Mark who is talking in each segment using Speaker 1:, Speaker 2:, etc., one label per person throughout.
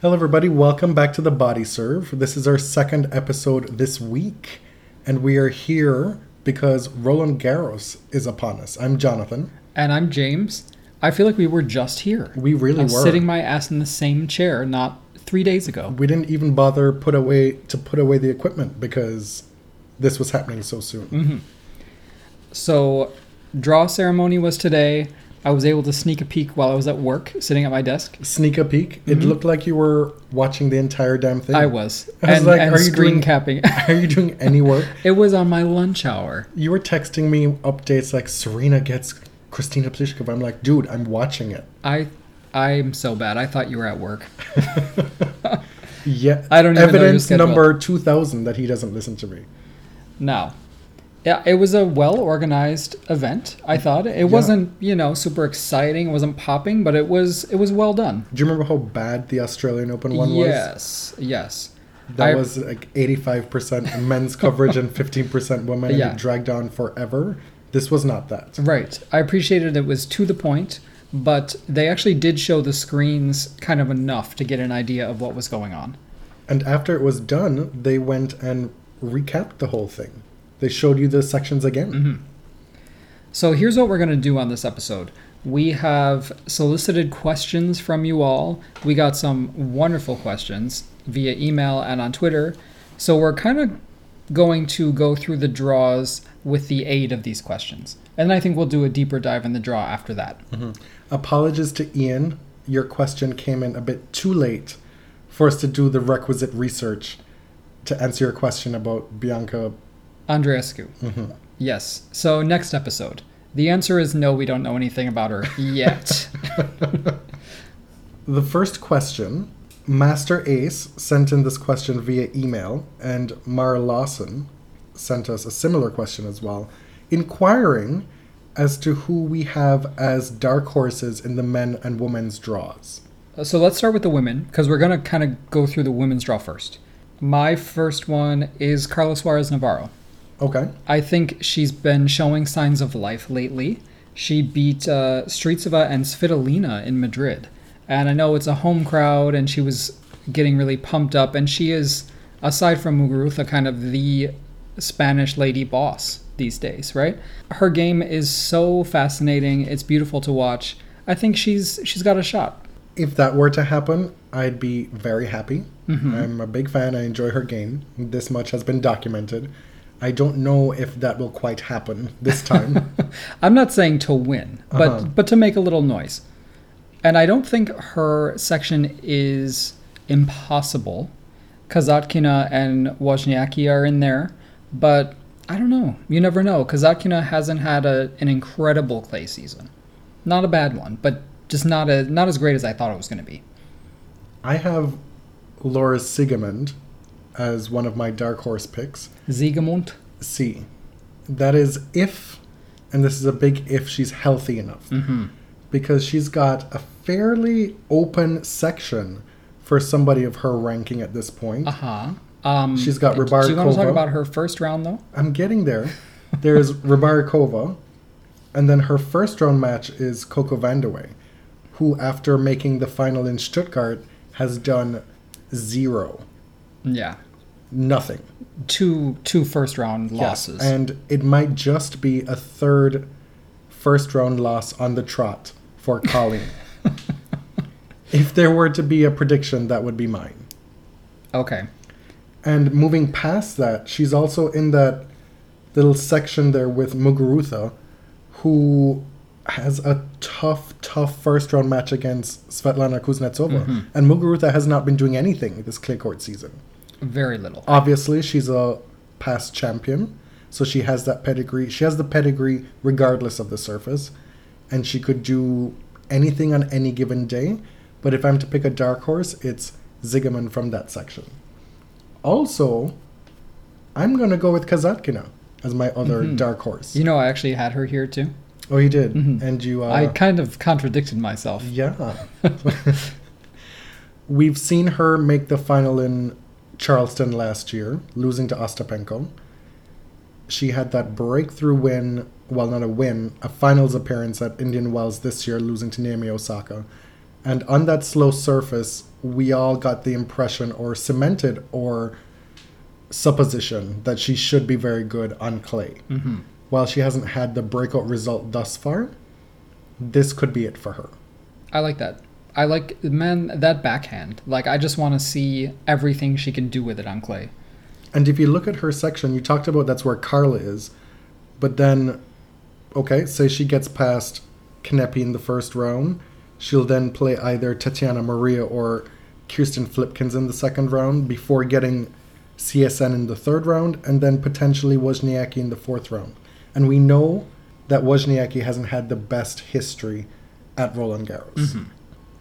Speaker 1: Hello, everybody. Welcome back to the Body Serve. This is our second episode this week, and we are here because Roland Garros is upon us. I'm Jonathan.
Speaker 2: And I'm James. I feel like we were just here.
Speaker 1: We really
Speaker 2: I'm
Speaker 1: were.
Speaker 2: sitting my ass in the same chair not three days ago.
Speaker 1: We didn't even bother put away to put away the equipment because this was happening so soon. Mm-hmm.
Speaker 2: So, draw ceremony was today. I was able to sneak a peek while I was at work, sitting at my desk.
Speaker 1: Sneak a peek. It looked like you were watching the entire damn thing.
Speaker 2: Mm-hmm. I was,
Speaker 1: I was
Speaker 2: and,
Speaker 1: like,
Speaker 2: and
Speaker 1: are you
Speaker 2: screen
Speaker 1: doing-
Speaker 2: capping.
Speaker 1: Are you doing any work?
Speaker 2: it was on my lunch hour.
Speaker 1: You were texting me updates like Serena gets Kristyna Pliskova. I'm like, dude, I'm watching it.
Speaker 2: I, I'm so bad. I thought you were at work.
Speaker 1: Yeah.
Speaker 2: I don't even know
Speaker 1: Evidence number 2000 that he doesn't listen to me.
Speaker 2: Now, yeah, it was a well organized event. I thought it wasn't, you know, super exciting. It wasn't popping, but it was it was well done.
Speaker 1: Do you remember how bad the Australian Open one was?
Speaker 2: yes, yes.
Speaker 1: That
Speaker 2: I-
Speaker 1: was like 85% men's coverage and 15% women,
Speaker 2: Yeah.
Speaker 1: it dragged on forever. This was not that.
Speaker 2: Right. I appreciated it was to the point, but they actually did show the screens kind of enough to get an idea of what was going on.
Speaker 1: And after it was done, they went and recapped the whole thing. They showed you the sections again.
Speaker 2: Mm-hmm. So here's what we're going to do on this episode. We have solicited questions from you all. We got some wonderful questions via email and on Twitter. So we're kind of going to go through the draws with the aid of these questions. And I think we'll do a deeper dive in the draw after that.
Speaker 1: Apologies to Ian. Your question came in a bit too late for us to do the requisite research to answer your question about Bianca.
Speaker 2: Andreescu. Mm-hmm. Yes. So next episode. The answer is no, we don't know anything about her yet.
Speaker 1: The first question Master Ace sent in this question via email, and Mara Lawson sent us a similar question as well, inquiring as to who we have as dark horses in the men and women's draws.
Speaker 2: Uh, so let's start with the women because we're going to kind of go through the women's draw first. My first one is Carla Suarez Navarro.
Speaker 1: Okay.
Speaker 2: I think she's been showing signs of life lately. She beat uh, Strycova and Svitolina in Madrid. And I know it's a home crowd, and she was getting really pumped up. And she is, aside from Muguruza, kind of the Spanish lady boss these days, right? Her game is so fascinating. It's beautiful to watch. I think she's she's got a shot.
Speaker 1: If that were to happen, I'd be very happy. I'm a big fan. I enjoy her game. This much has been documented. I don't know if that will quite happen this time.
Speaker 2: I'm not saying to win, but
Speaker 1: Uh-huh.
Speaker 2: but to make a little noise. And I don't think her section is impossible. Kasatkina and Wozniacki are in there, but I don't know. You never know. Kasatkina hasn't had a, an incredible clay season. Not a bad one, but just not a not as great as I thought it was going to be.
Speaker 1: I have Laura Siegemund as one of my dark horse picks.
Speaker 2: Siegemund.
Speaker 1: C. That is if, and this is a big if, she's healthy enough.
Speaker 2: Mm-hmm.
Speaker 1: Because she's got a fairly open section for somebody of her ranking at this point.
Speaker 2: Uh huh. Um,
Speaker 1: She's got
Speaker 2: Do you want to talk about her first round though?
Speaker 1: I'm getting there. There's Rybarikova, and then her first round match is Coco Vandeweghe, who, after making the final in Stuttgart, has done zero.
Speaker 2: Yeah.
Speaker 1: Nothing.
Speaker 2: Two two first round losses.
Speaker 1: And it might just be a third first round loss on the trot for Colleen. if there were to be a prediction, that would be mine.
Speaker 2: okay.
Speaker 1: And moving past that, she's also in that little section there with Muguruza, who has a tough, tough first round match against Svetlana Kuznetsova. Mm-hmm. And Muguruza has not been doing anything this clay court season.
Speaker 2: Very little.
Speaker 1: Obviously, she's a past champion, so she has that pedigree. She has the pedigree regardless of the surface, and she could do anything on any given day. But if I'm to pick a dark horse, it's Siegemund from that section. also, I'm going to go with Kasatkina as my other
Speaker 2: Mhm.
Speaker 1: dark horse.
Speaker 2: You know, I actually had her here too.
Speaker 1: oh, you did?
Speaker 2: Mhm.
Speaker 1: And you. Uh,
Speaker 2: I kind of contradicted myself.
Speaker 1: Yeah. We've seen her make the final in Charleston last year, losing to Ostapenko. She had that breakthrough win, well, not a win, a finals appearance at Indian Wells this year, losing to Naomi Osaka. And on that slow surface, we all got the impression, or cemented, or supposition, that she should be very good on clay.
Speaker 2: hmm
Speaker 1: While she hasn't had the breakout result thus far, this could be it for her.
Speaker 2: I like that. I like man that backhand. Like I just want to see everything she can do with it on clay.
Speaker 1: And if you look at her section, you talked about that's where Carla is. But then, okay, say she gets past Kanepi in the first round. She'll then play either Tatiana Maria or Kirsten Flipkens in the second round before getting CSN in the third round and then potentially Wozniacki in the fourth round. And we know that Wozniacki hasn't had the best history at Roland Garros. Mm-hmm.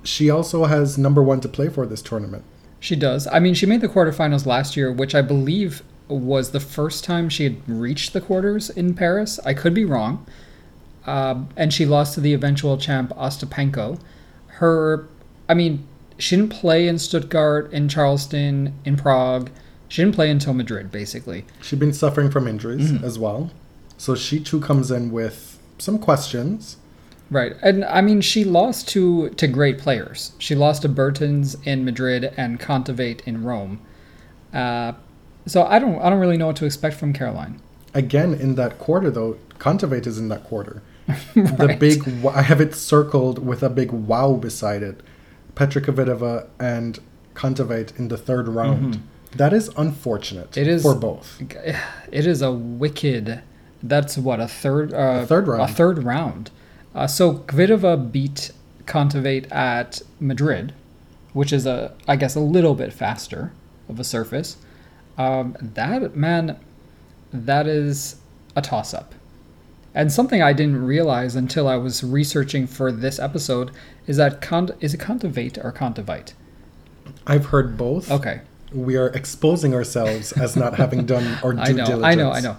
Speaker 1: She also has number one to play for this tournament.
Speaker 2: She does. I mean, she made the quarterfinals last year, which I believe was the first time she had reached the quarters in Paris. I could be wrong. Um, and she lost to the eventual champ Ostapenko. Her, I mean, she didn't play in Stuttgart, in Charleston, in Prague. She didn't play until Madrid, basically.
Speaker 1: She's been suffering from injuries as well. So she too comes in with some questions.
Speaker 2: Right, and I mean, she lost to to great players. She lost to Bertens in Madrid and Kontaveit in Rome. Uh, so I don't I don't really know what to expect from Caroline.
Speaker 1: Again, in that quarter, though, Kontaveit is in that quarter. The big, I have it circled with a big wow beside it. Petra Kvitova and Kontaveit in the third round. That is unfortunate
Speaker 2: Mm-hmm. It is-
Speaker 1: for both.
Speaker 2: It is a wicked. That's what a third uh,
Speaker 1: A third round.
Speaker 2: A third round. Uh, so Kvitova beat Kontaveit at Madrid, which is a I guess a little bit faster of a surface. Um, that man, that is a toss up. And something I didn't realize until I was researching for this episode is that Cont- is it Contavate or Contavite?
Speaker 1: I've heard both.
Speaker 2: Okay.
Speaker 1: We are exposing ourselves as not having done our due
Speaker 2: I know,
Speaker 1: diligence.
Speaker 2: I know, I know.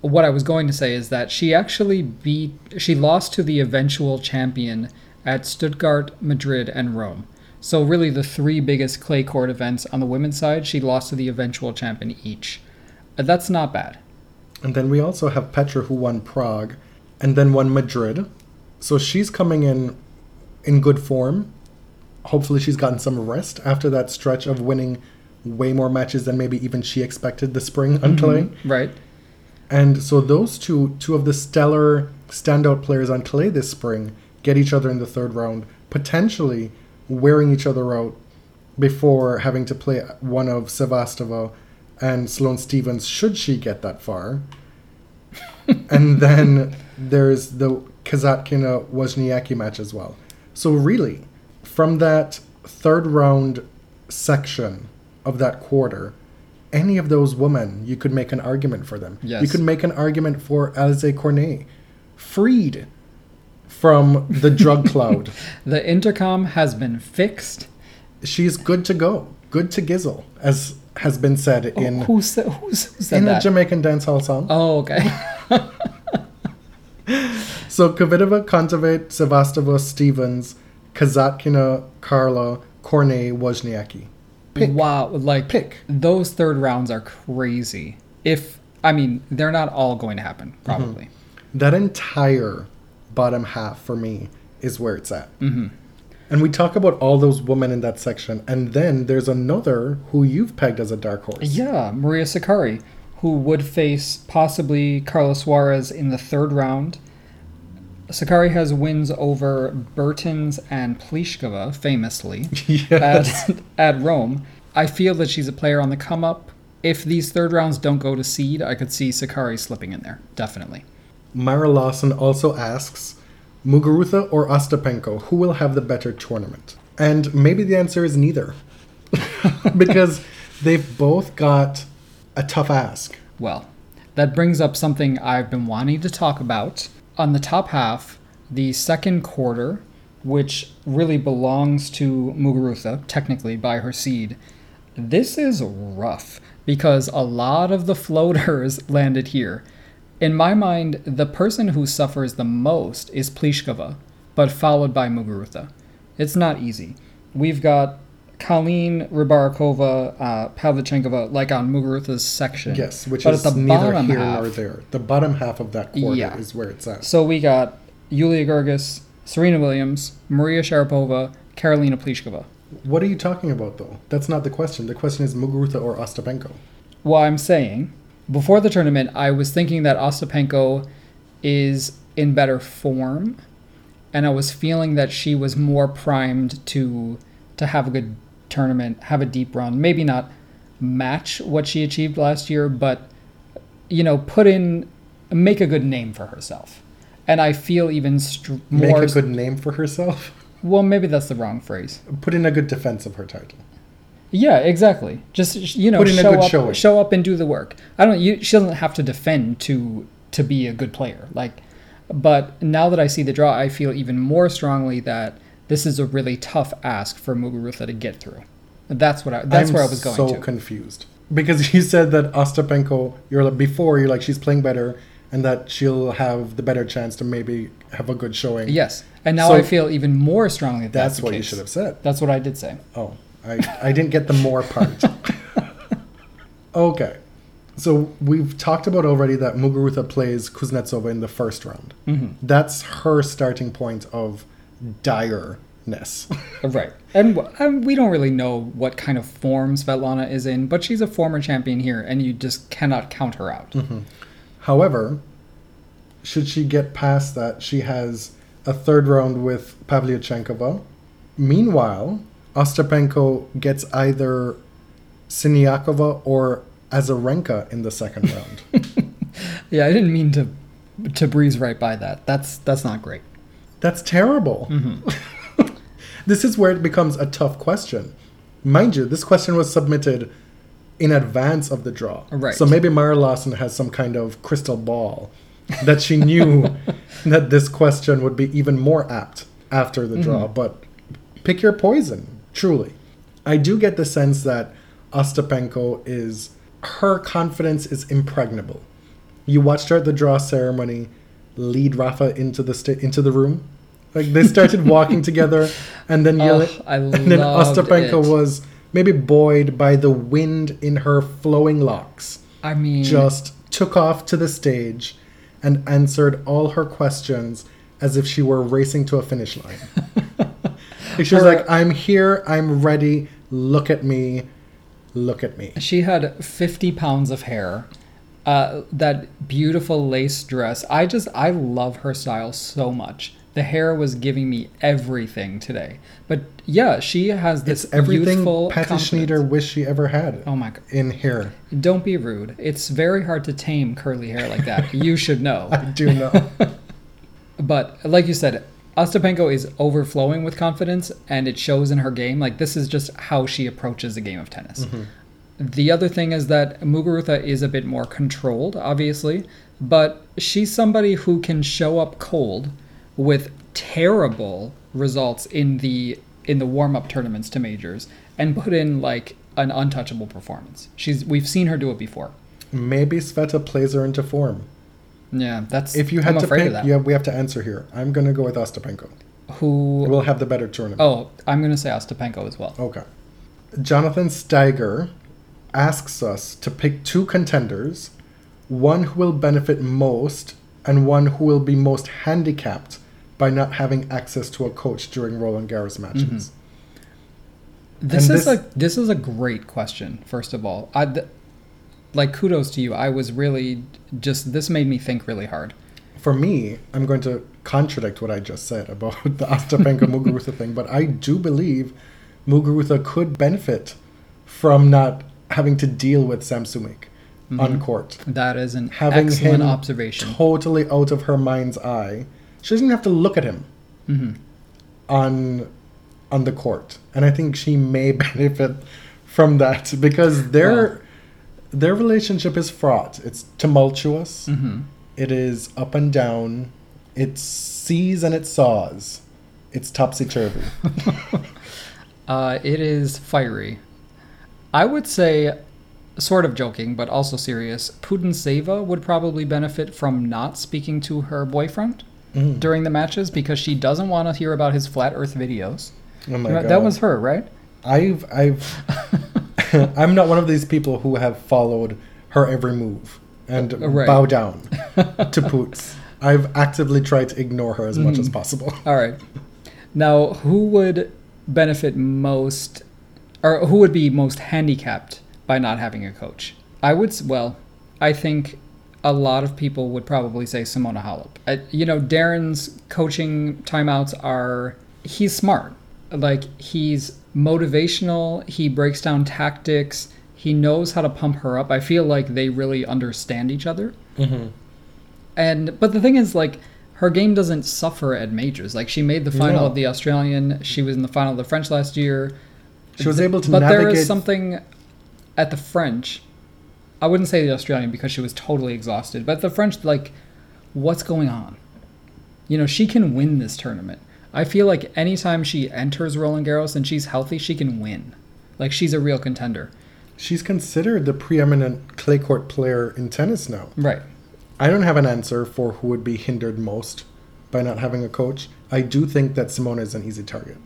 Speaker 2: What I was going to say is that she actually beat, she lost to the eventual champion at Stuttgart, Madrid, and Rome. So really, the three biggest clay court events on the women's side, she lost to the eventual champion each. Uh, That's not bad.
Speaker 1: And then we also have Petra who won Prague and then won Madrid. So she's coming in in good form. Hopefully she's gotten some rest after that stretch of winning way more matches than maybe even she expected the spring on clay.
Speaker 2: Right?
Speaker 1: And so those two two of the stellar standout players on clay this spring get each other in the third round, potentially wearing each other out before having to play one of Sevastova and Sloane Stevens should she get that far. and then there's the Kasatkina Wozniacki match as well. So really, from that third round section of that quarter, any of those women, you could make an argument for them.
Speaker 2: Yes.
Speaker 1: You could make an argument for Alize Cornet, freed from the drug cloud.
Speaker 2: The intercom has been fixed.
Speaker 1: She's good to go, good to gizzle, as has been said oh, in
Speaker 2: who, said, who's, who said
Speaker 1: in
Speaker 2: that?
Speaker 1: a Jamaican dancehall song.
Speaker 2: oh, okay.
Speaker 1: So Kvitova, Kontaveit, Sevastova, Stevens, Kasatkina, Karla, Cornet, Wozniacki. Pick.
Speaker 2: Wow, like
Speaker 1: Pick.
Speaker 2: those third rounds are crazy. If I mean, they're not all going to happen, probably.
Speaker 1: That entire bottom half for me is where it's at.
Speaker 2: hmm
Speaker 1: And we talk about all those women in that section, and then there's another who you've pegged as a dark horse.
Speaker 2: Yeah, Maria Sakkari, who would face possibly Carla Suarez in the third round. Sakkari has wins over Bertens and Pliskova, famously,
Speaker 1: yes.
Speaker 2: at, at Rome. I feel that she's a player on the come up. If these third rounds don't go to seed, I could see Sakkari slipping in there, definitely.
Speaker 1: Myra Lawson also asks Muguruza or Ostapenko, who will have the better tournament? And maybe the answer is neither. because they've both got a tough ask.
Speaker 2: Well, that brings up something I've been wanting to talk about. On the top half, the second quarter, which really belongs to Muguruza, technically by her seed, this is rough. because a lot of the floaters landed here. In my mind, the person who suffers the most is Pliskova, but followed by Muguruza. It's not easy. We've got Colleen, Rybarikova, uh, Pavlyuchenkova, like on Muguruza's section.
Speaker 1: Yes, which
Speaker 2: but
Speaker 1: is
Speaker 2: at the
Speaker 1: neither
Speaker 2: bottom
Speaker 1: here
Speaker 2: half,
Speaker 1: nor there. The bottom half of that quarter
Speaker 2: Yeah.
Speaker 1: is where it's at.
Speaker 2: So we got Yulia Goerges, Serena Williams, Maria Sharapova, Karolina Pliskova.
Speaker 1: What are you talking about, though? That's not the question. The question is Muguruza or Ostapenko.
Speaker 2: Well, I'm saying before the tournament, I was thinking that Ostapenko is in better form, and I was feeling that she was more primed to to have a good tournament, have a deep run. Maybe not match what she achieved last year, but you know, put in make a good name for herself. And I feel even str-
Speaker 1: Make
Speaker 2: more.
Speaker 1: a good name for herself.
Speaker 2: well, maybe that's the wrong phrase.
Speaker 1: Put in a good defense of her title.
Speaker 2: Yeah, exactly. Just you know,
Speaker 1: Put in a
Speaker 2: show
Speaker 1: good
Speaker 2: up,
Speaker 1: showing.
Speaker 2: show up and do the work. I don't. You, she doesn't have to defend to to be a good player. Like, but now that I see the draw, I feel even more strongly that this is a really tough ask for Muguruza to get through. That's what I. That's
Speaker 1: I'm
Speaker 2: where I was going
Speaker 1: so
Speaker 2: to.
Speaker 1: confused because you said that Ostapenko. You're like, before you're like she's playing better and that she'll have the better chance to maybe have a good showing.
Speaker 2: yes, and now
Speaker 1: So-
Speaker 2: I feel even more strongly that
Speaker 1: that's
Speaker 2: that's,
Speaker 1: what you should have said.
Speaker 2: That's what I did say.
Speaker 1: Oh, I I didn't get the more part. okay, so we've talked about already that Muguruza plays Kuznetsova in the first round.
Speaker 2: Mm-hmm.
Speaker 1: That's her starting point of direness.
Speaker 2: Right. And, and we don't really know what kind of form Svetlana is in, but she's a former champion here, and you just cannot count her out. Mm-hmm.
Speaker 1: However, should she get past that, she has a third round with Pavlyuchenkova. Meanwhile, Ostapenko gets either Siniakova or Azarenka in the second round.
Speaker 2: Yeah, I didn't mean to to breeze right by that. That's that's not great.
Speaker 1: That's terrible. Mm-hmm. this is where it becomes a tough question. Mind you, this question was submitted in advance of the draw.
Speaker 2: Right.
Speaker 1: So maybe Mara Lawson has some kind of crystal ball that she knew that this question would be even more apt after the draw. Mm-hmm. But pick your poison, truly. I do get the sense that Ostapenko is, her confidence is impregnable. You watched her at the draw ceremony lead Rafa into the sta- into the room. Like they started walking together, and then
Speaker 2: Oh, I
Speaker 1: and then Ostapenko
Speaker 2: it.
Speaker 1: was maybe buoyed by the wind in her flowing locks.
Speaker 2: I mean,
Speaker 1: Just took off to the stage and answered all her questions as if she were racing to a finish line. She was
Speaker 2: Her-
Speaker 1: like, "I'm here. I'm ready. Look at me. Look at me."
Speaker 2: she had 50 pounds of hair. Uh, that beautiful lace dress. I just I love her style so much. The hair was giving me everything today. But yeah, she has this
Speaker 1: It's everything Patty. Schnyder wished she ever had
Speaker 2: Oh my god.
Speaker 1: in hair.
Speaker 2: Don't be rude. It's very hard to tame curly hair like that. you should know.
Speaker 1: I do know.
Speaker 2: But like you said, Ostapenko is overflowing with confidence and it shows in her game. Like this is just how she approaches a game of tennis. The other thing is that Muguruza is a bit more controlled, obviously, but she's somebody who can show up cold with terrible results in the in the warm-up tournaments to majors and put in like an untouchable performance. She's we've seen her do it before.
Speaker 1: Maybe Sveta plays her into form.
Speaker 2: Yeah, that's
Speaker 1: If you had
Speaker 2: I'm
Speaker 1: to pick, yeah, we have to answer here. I'm gonna go with Ostapenko.
Speaker 2: Who
Speaker 1: We'll have the better tournament.
Speaker 2: Oh, I'm going to say Ostapenko as well.
Speaker 1: Okay. Jonathan Steiger asks us to pick two contenders, one who will benefit most and one who will be most handicapped by not having access to a coach during Roland Garros matches. Mm-hmm.
Speaker 2: This
Speaker 1: And
Speaker 2: is
Speaker 1: this-
Speaker 2: a this is a great question. First of all, I th- like kudos to you. I was really just this made me think really hard.
Speaker 1: For me, I'm going to contradict what I just said about the Ostapenko Muguruza thing, but I do believe Muguruza could benefit from not having to deal with Sam Sumyk on court.
Speaker 2: That is an
Speaker 1: having
Speaker 2: excellent
Speaker 1: him
Speaker 2: observation.
Speaker 1: totally out of her mind's eye. She doesn't have to look at him
Speaker 2: hmm
Speaker 1: on on the court, and I think she may benefit from that because their their relationship is fraught. It's tumultuous.
Speaker 2: hmm
Speaker 1: It is up and down. It sees and it saws. It's topsy turvy.
Speaker 2: Uh, it is fiery. I would say sort of joking, but also serious, Putintseva would probably benefit from not speaking to her boyfriend
Speaker 1: Mm.
Speaker 2: during the matches because she doesn't want to hear about his flat Earth videos.
Speaker 1: Oh my
Speaker 2: that
Speaker 1: God.
Speaker 2: was her, right?
Speaker 1: I've I've I'm not one of these people who have followed her every move and
Speaker 2: Uh, right.
Speaker 1: bow down to Poots. I've actively tried to ignore her as much
Speaker 2: Mm.
Speaker 1: as possible.
Speaker 2: All right. Now, who would benefit most, or who would be most handicapped by not having a coach? I would, well, I think a lot of people would probably say Simona Halep. I, you know, Darren's coaching timeouts are, he's smart. Like, he's motivational, he breaks down tactics, he knows how to pump her up. I feel like they really understand each other.
Speaker 1: Mm-hmm.
Speaker 2: And but the thing is, like, her game doesn't suffer at majors. Like, she made the final
Speaker 1: No.
Speaker 2: of the Australian. She was in the final of the French last year.
Speaker 1: She was able to
Speaker 2: but there
Speaker 1: navigate.
Speaker 2: is something at the French. I wouldn't say the Australian because she was totally exhausted. But the French, like, what's going on? You know, she can win this tournament. I feel like anytime she enters Roland Garros and she's healthy, she can win. Like, she's a real contender.
Speaker 1: She's considered the preeminent clay court player in tennis now.
Speaker 2: Right.
Speaker 1: I don't have an answer for who would be hindered most by not having a coach. I do think that Simona is an easy target.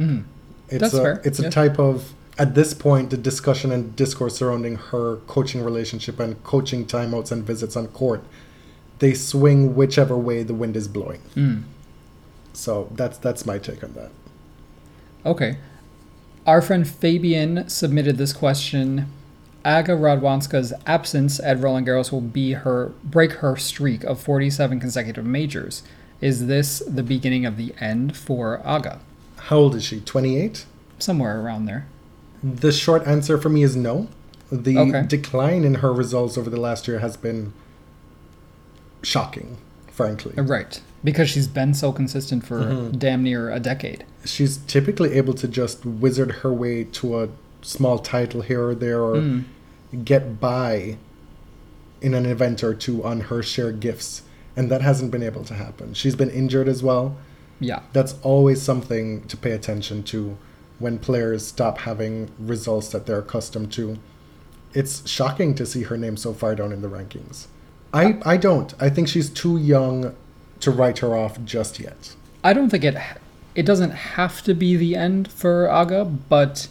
Speaker 2: Mhm.
Speaker 1: It's
Speaker 2: That's
Speaker 1: a,
Speaker 2: fair,
Speaker 1: It's a
Speaker 2: yeah.
Speaker 1: type of at this point the discussion and discourse surrounding her coaching relationship and coaching timeouts and visits on court. They swing whichever way the wind is blowing.
Speaker 2: Mm.
Speaker 1: So that's that's my take on that.
Speaker 2: Okay. Our friend Fabian submitted this question. Aga Radwanska's absence at Roland Garros will be her break her streak of 47 consecutive majors. Is this the beginning of the end for Aga?
Speaker 1: How old is she? Twenty eight.
Speaker 2: Somewhere around there.
Speaker 1: The short answer for me is no. The
Speaker 2: Okay.
Speaker 1: decline in her results over the last year has been shocking, frankly.
Speaker 2: Right. Because she's been so consistent for
Speaker 1: Mhm.
Speaker 2: damn near a decade.
Speaker 1: She's typically able to just wizard her way to a small title here or there or
Speaker 2: Mm.
Speaker 1: get by in an event or two on her shared gifts. And that hasn't been able to happen. She's been injured as well.
Speaker 2: Yeah.
Speaker 1: That's always something to pay attention to when players stop having results that they're accustomed to. It's shocking to see her name so far down in the rankings. I, uh, I don't. I think she's too young to write her off just yet.
Speaker 2: I don't think it it doesn't have to be the end for Aga, but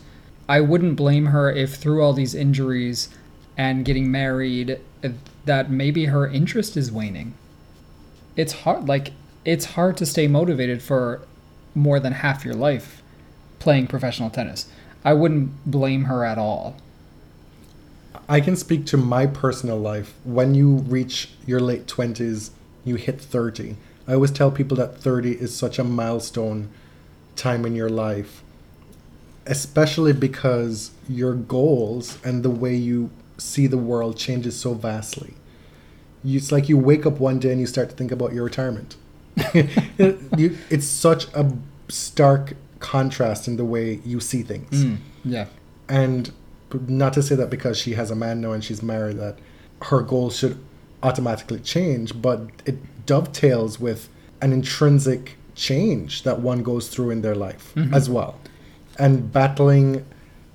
Speaker 2: I wouldn't blame her if through all these injuries and getting married that maybe her interest is waning. It's hard like it's hard to stay motivated for more than half your life playing professional tennis. I wouldn't blame her at all.
Speaker 1: I can speak to my personal life. When you reach your late 20s, you hit 30. I always tell people that 30 is such a milestone time in your life, especially because your goals and the way you see the world changes so vastly. It's like you wake up one day and you start to think about your retirement. you, it's such a stark contrast in the way you see things.
Speaker 2: Mm, yeah.
Speaker 1: and not to say that because she has a man now and she's married that her goals should automatically change but it dovetails with an intrinsic change that one goes through in their life mm-hmm. as well. And battling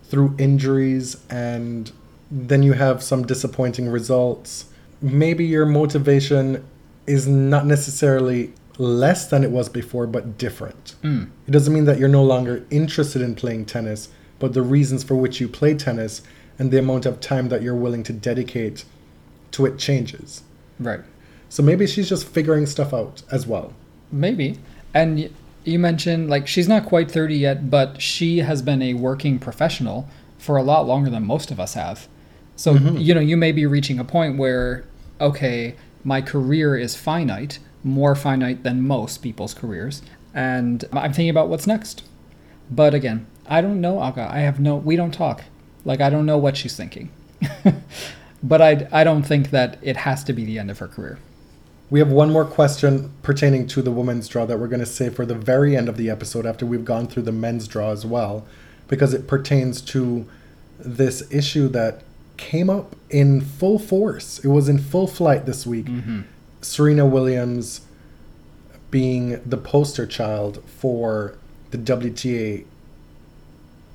Speaker 1: through injuries and then you have some disappointing results. Maybe your motivation is not necessarily less than it was before but different
Speaker 2: Mm.
Speaker 1: it doesn't mean that you're no longer interested in playing tennis, but the reasons for which you play tennis and the amount of time that you're willing to dedicate to it changes.
Speaker 2: Right.
Speaker 1: So maybe she's just figuring stuff out as well.
Speaker 2: Maybe. And you mentioned like she's not quite 30 yet, but she has been a working professional for a lot longer than most of us have. So,
Speaker 1: Mhm.
Speaker 2: you know, you may be reaching a point where okay, my career is finite, more finite than most people's careers, and I'm thinking about what's next. But again, I don't know Aga. I have no we don't talk. Like I don't know what she's thinking. but I I don't think that it has to be the end of her career.
Speaker 1: We have one more question pertaining to the women's draw that we're going to save for the very end of the episode after we've gone through the men's draw as well, because it pertains to this issue that came up in full force. It was in full flight this week.
Speaker 2: Mm-hmm.
Speaker 1: Serena Williams being the poster child for the WTA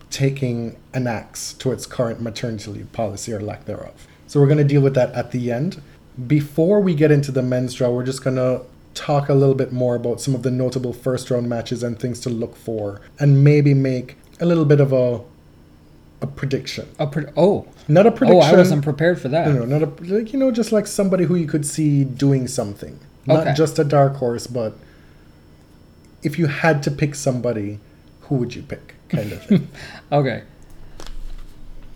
Speaker 1: taking an axe to its current maternity leave policy or lack thereof. So we're going to deal with that at the end. Before we get into the men's draw, we're just going to talk a little bit more about some of the notable first round matches and things to look for and maybe make a little bit of a a prediction.
Speaker 2: A pre- oh,
Speaker 1: Not a prediction.
Speaker 2: oh, I wasn't prepared for that.
Speaker 1: No, no, not a like you know, just like somebody who you could see doing something. Not
Speaker 2: Okay.
Speaker 1: just a dark horse, but if you had to pick somebody, who would you pick? Kind of thing.
Speaker 2: Okay.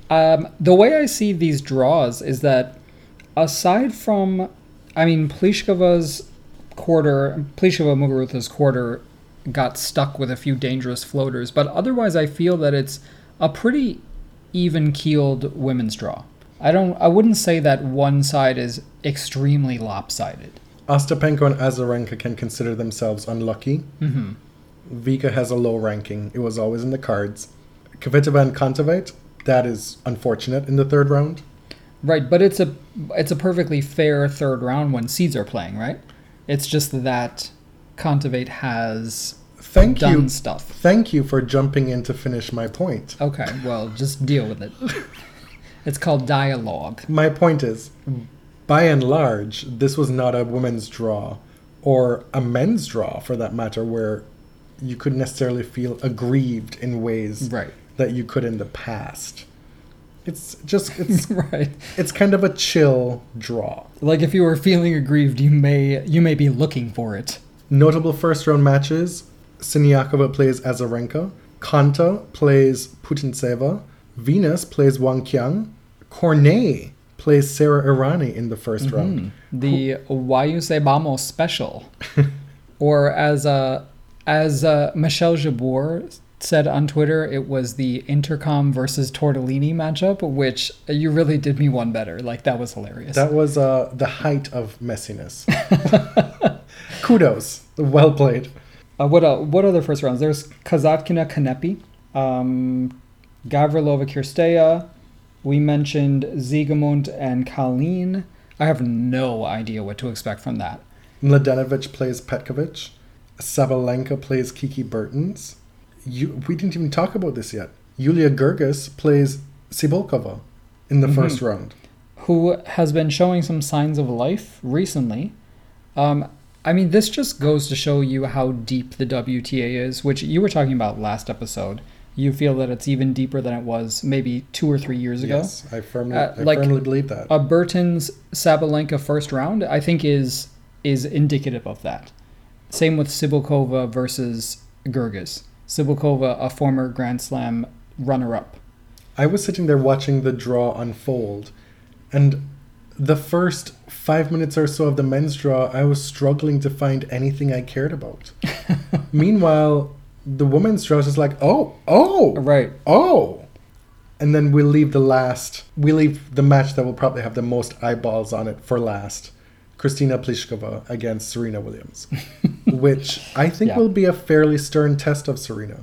Speaker 2: Um, the way I see these draws is that aside from, I mean, Pliskova's quarter, Pliskova Muguruza's quarter got stuck with a few dangerous floaters, but otherwise I feel that it's a pretty even keeled women's draw. I don't, I wouldn't say that one side is extremely lopsided.
Speaker 1: Ostapenko and Azarenka can consider themselves unlucky.
Speaker 2: Mm-hmm.
Speaker 1: Vika has a low ranking. It was always in the cards. Kvitova and Kontaveit, that is unfortunate in the third round.
Speaker 2: Right, but it's a it's a perfectly fair third round when seeds are playing, right? It's just that Kontaveit has
Speaker 1: Thank
Speaker 2: done
Speaker 1: you.
Speaker 2: stuff.
Speaker 1: Thank you for jumping in to finish my point.
Speaker 2: Okay, well, just deal with it. it's called dialogue.
Speaker 1: My point is, by and large, this was not a women's draw or a men's draw for that matter, where you could necessarily feel aggrieved in ways
Speaker 2: Right.
Speaker 1: that you could in the past. It's just it's
Speaker 2: right.
Speaker 1: it's kind of a chill draw.
Speaker 2: Like if you were feeling aggrieved, you may you may be looking for it.
Speaker 1: Notable first round matches: Siniakova plays Azarenka, Konta plays Putintseva, Venus plays Wang Qiang, Cornet plays Sara Errani in the 1st round.
Speaker 2: The Why You Say Vamos special. or as uh, as uh, Michelle Jabor said on Twitter, it was the Intercom versus Tortellini matchup, which you really did me one better. Like that was hilarious.
Speaker 1: That was uh, the height of messiness. Kudos. Well played.
Speaker 2: Uh, what uh, what other first rounds? There's Kasatkina Kanepi, um, Gavrilova Cirstea. We mentioned Siegemund and Kalin. I have no idea what to expect from that.
Speaker 1: Mladenovic plays Petkovic. Sabalenka plays Kiki Bertens. You, we didn't even talk about this yet. Yulia Goerges plays Cibulkova in the first round.
Speaker 2: Who has been showing some signs of life recently. Um, I mean, this just goes to show you how deep the WTA is, which you were talking about last episode. You feel that it's even deeper than it was maybe two or three years ago.
Speaker 1: Yes, I firmly,
Speaker 2: Uh,
Speaker 1: I
Speaker 2: like-
Speaker 1: firmly believe that.
Speaker 2: a Bertens Sabalenka first round, I think is is indicative of that. Same with Cibulkova versus Goerges. Cibulkova, a former Grand Slam runner-up.
Speaker 1: I was sitting there watching the draw unfold, and the first five minutes or so of the men's draw, I was struggling to find anything I cared about. Meanwhile, the women's draw is just like, oh, oh,
Speaker 2: Right.
Speaker 1: oh. And then we'll leave the last, we leave the match that will probably have the most eyeballs on it for last. Kristyna Pliskova against Serena Williams, which I think
Speaker 2: Yeah.
Speaker 1: will be a fairly stern test of Serena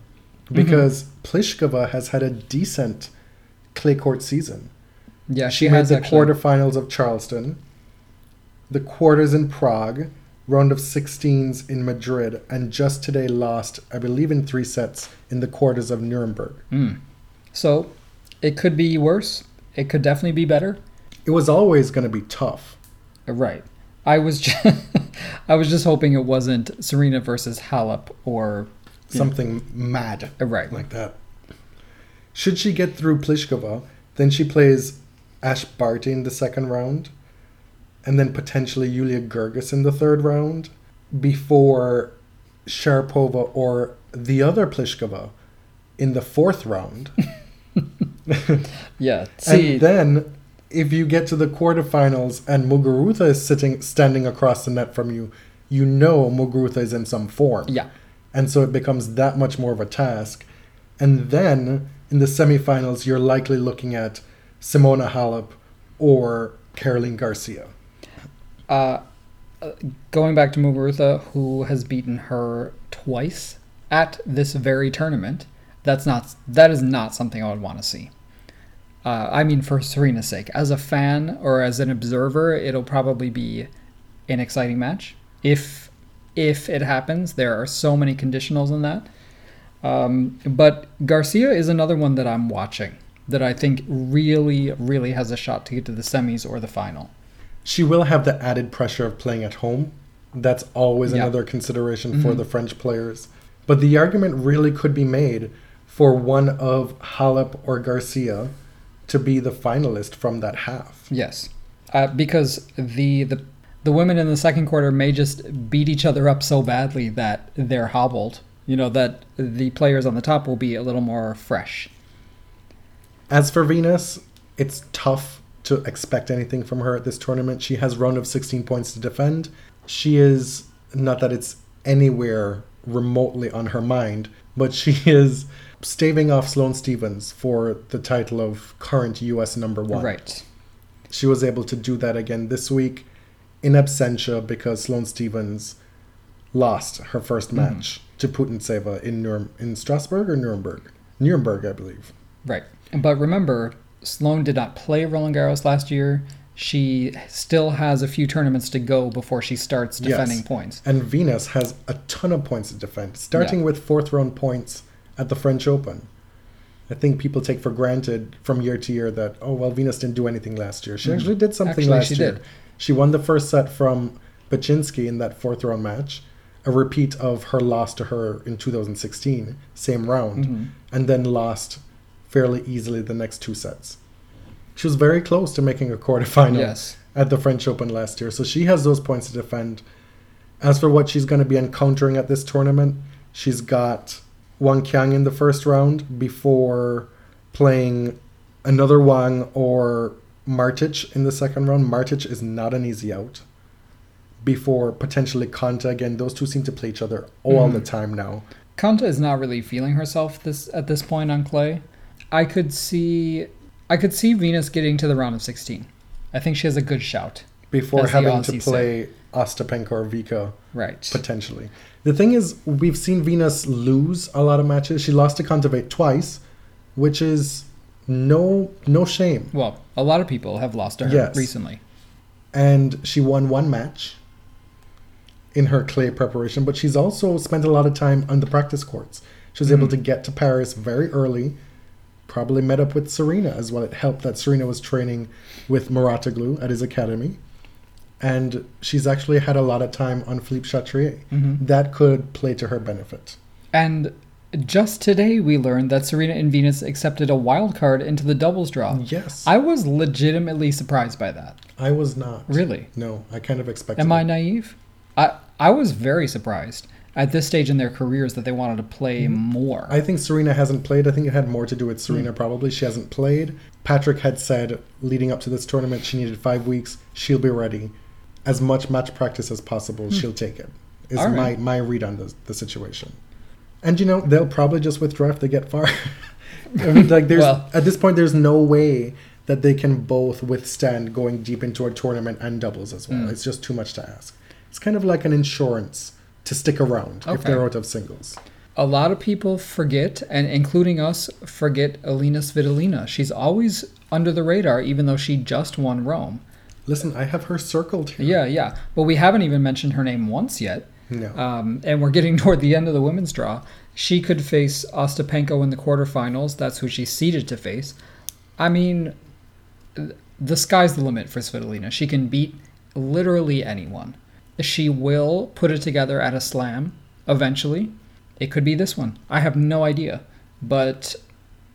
Speaker 1: mm-hmm. because Pliskova has had a decent clay court season.
Speaker 2: Yeah,
Speaker 1: She
Speaker 2: she
Speaker 1: made the
Speaker 2: actually.
Speaker 1: quarterfinals of Charleston, the quarters in Prague, round of 16s in Madrid, and just today lost, I believe, in three sets in the quarters of Nuremberg.
Speaker 2: Mm. So, it could be worse. It could definitely be better.
Speaker 1: It was always going to be tough.
Speaker 2: Right. I was just, I was just hoping it wasn't Serena versus Halep or
Speaker 1: Something mad
Speaker 2: uh, right.
Speaker 1: like that. Should she get through Pliskova, then she plays Ash Barty in the second round, and then potentially Yulia Goerges in the third round, before Sharapova or the other Pliskova in the fourth round.
Speaker 2: Yeah. See,
Speaker 1: and then if you get to the quarterfinals and Muguruza is sitting standing across the net from you, you know Muguruza is in some form.
Speaker 2: yeah.
Speaker 1: And so it becomes that much more of a task. And then in the semifinals, you're likely looking at Simona Halep or Caroline Garcia.
Speaker 2: Uh, uh, going back to Muguruza, who has beaten her twice at this very tournament, that's not that is not something I would want to see. Uh, I mean, for Serena's sake, as a fan or as an observer, it'll probably be an exciting match if if it happens. There are so many conditionals in that. Um, but Garcia is another one that I'm watching that I think really, really has a shot to get to the semis or the final.
Speaker 1: She will have the added pressure of playing at home. That's always
Speaker 2: Yeah.
Speaker 1: another consideration for
Speaker 2: Mhm.
Speaker 1: the French players. But the argument really could be made for one of Halep or Garcia to be the finalist from that half.
Speaker 2: Yes, uh, because the, the the women in the second quarter may just beat each other up so badly that they're hobbled. You know that the players on the top will be a little more fresh.
Speaker 1: As for Venus, it's tough to expect anything from her at this tournament. She has run of 16 points to defend. She is not that it's anywhere remotely on her mind, but she is staving off Sloane Stevens for the title of current US number 1.
Speaker 2: Right.
Speaker 1: She was able to do that again this week in absentia because Sloane Stevens lost her first mm-hmm. match to Putintseva in Nurem- in Strasbourg or Nuremberg. Nuremberg, I believe.
Speaker 2: Right. But remember, Sloane did not play Roland Garros last year. She still has a few tournaments to go before she starts
Speaker 1: Yes.
Speaker 2: defending points.
Speaker 1: And Venus has a ton of points to defend, starting with fourth round points at the French Open. I think people take for granted from year to year that, oh, well, Venus didn't do anything last year. She
Speaker 2: Mhm.
Speaker 1: actually did something
Speaker 2: Actually,
Speaker 1: last
Speaker 2: she
Speaker 1: year.
Speaker 2: did.
Speaker 1: She won the first set from Bacsinszky in that fourth round match, a repeat of her loss to her in 2016, same round,
Speaker 2: Mhm.
Speaker 1: and then lost fairly easily the next two sets. She was very close to making a quarterfinal
Speaker 2: Yes.
Speaker 1: at the French Open last year. So she has those points to defend. As for what she's going to be encountering at this tournament, she's got Wang Qiang in the first round before playing another Wang or Martic in the second round. Martic is not an easy out. Before potentially Konta again, those two seem to play each other all the
Speaker 2: Mhm.
Speaker 1: time now.
Speaker 2: Konta is not really feeling herself this at this point on clay. I could see I could see Venus getting to the round of 16. I think she has a good shout.
Speaker 1: Before having to
Speaker 2: Aussies say.
Speaker 1: play Ostapenko or Vika
Speaker 2: Right.
Speaker 1: potentially. The thing is, we've seen Venus lose a lot of matches. She lost to Kontaveit twice, which is no no shame.
Speaker 2: Well, a lot of people have lost to her
Speaker 1: Yes.
Speaker 2: recently.
Speaker 1: And she won one match in her clay preparation, but she's also spent a lot of time on the practice courts. She was able
Speaker 2: Mhm.
Speaker 1: to get to Paris very early. Probably met up with Serena as well. It helped that Serena was training with Mouratoglou at his academy. And she's actually had a lot of time on Philippe Chatrier.
Speaker 2: Mhm.
Speaker 1: That could play to her benefit.
Speaker 2: And just today we learned that Serena and Venus accepted a wild card into the doubles draw.
Speaker 1: Yes.
Speaker 2: I was legitimately surprised by that.
Speaker 1: I was not.
Speaker 2: Really?
Speaker 1: No, I kind of expected.
Speaker 2: Am I naive? I I was very surprised at this stage in their careers that they wanted to play more.
Speaker 1: Mm-hmm. I think Serena hasn't played. I think it had more to do with Serena,
Speaker 2: Hmm.
Speaker 1: probably. She hasn't played. Patrick had said leading up to this tournament she needed five weeks. She'll be ready. As much match practice as possible, she'll take it. Is.
Speaker 2: All
Speaker 1: my,
Speaker 2: right.
Speaker 1: my read on the, the situation. And you know, they'll probably just withdraw if they get far. I mean, like there's
Speaker 2: Well-
Speaker 1: at this point there's no way that they can both withstand going deep into a tournament and doubles as well.
Speaker 2: Mm.
Speaker 1: It's just too much to ask. It's kind of like an insurance to stick around if they're out of singles.
Speaker 2: a lot of people forget, and including us, forget Alina Svitolina. She's always under the radar, even though she just won Rome.
Speaker 1: Listen, I have her circled here.
Speaker 2: Yeah, yeah. But we haven't even mentioned her name once yet.
Speaker 1: No.
Speaker 2: Um, and we're getting toward the end of the women's draw. She could face Ostapenko in the quarterfinals. That's who she's seeded to face. I mean, the sky's the limit for Svitolina. She can beat literally anyone. She will put it together at a slam eventually. It could be this one. I have no idea. But,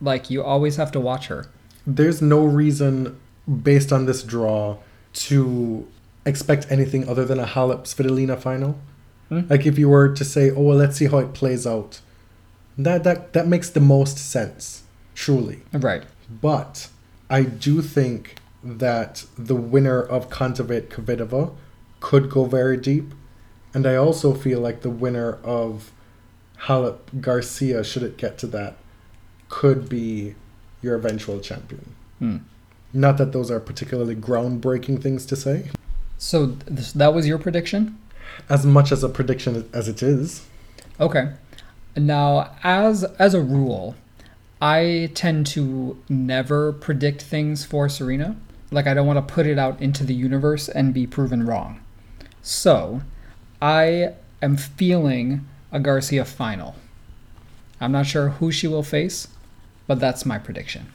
Speaker 2: like, you always have to watch her.
Speaker 1: There's no reason, based on this draw, to expect anything other than a Halep Svitolina final.
Speaker 2: Hmm.
Speaker 1: Like if you were to say, "Oh, well, let's see how it plays out," that that that makes the most sense, truly.
Speaker 2: Right.
Speaker 1: But I do think that the winner of Kontaveit Kvitova could go very deep, and I also feel like the winner of Halep Garcia, should it get to that, could be your eventual champion.
Speaker 2: Hmm.
Speaker 1: Not that those are particularly groundbreaking things to say,
Speaker 2: So, th- that was your prediction?
Speaker 1: as much as a prediction as it is.
Speaker 2: Okay. Now, as as a rule, I tend to never predict things for Serena. Like I don't want to put it out into the universe and be proven wrong. So, I am feeling a Garcia final. I'm not sure who she will face, but that's my prediction.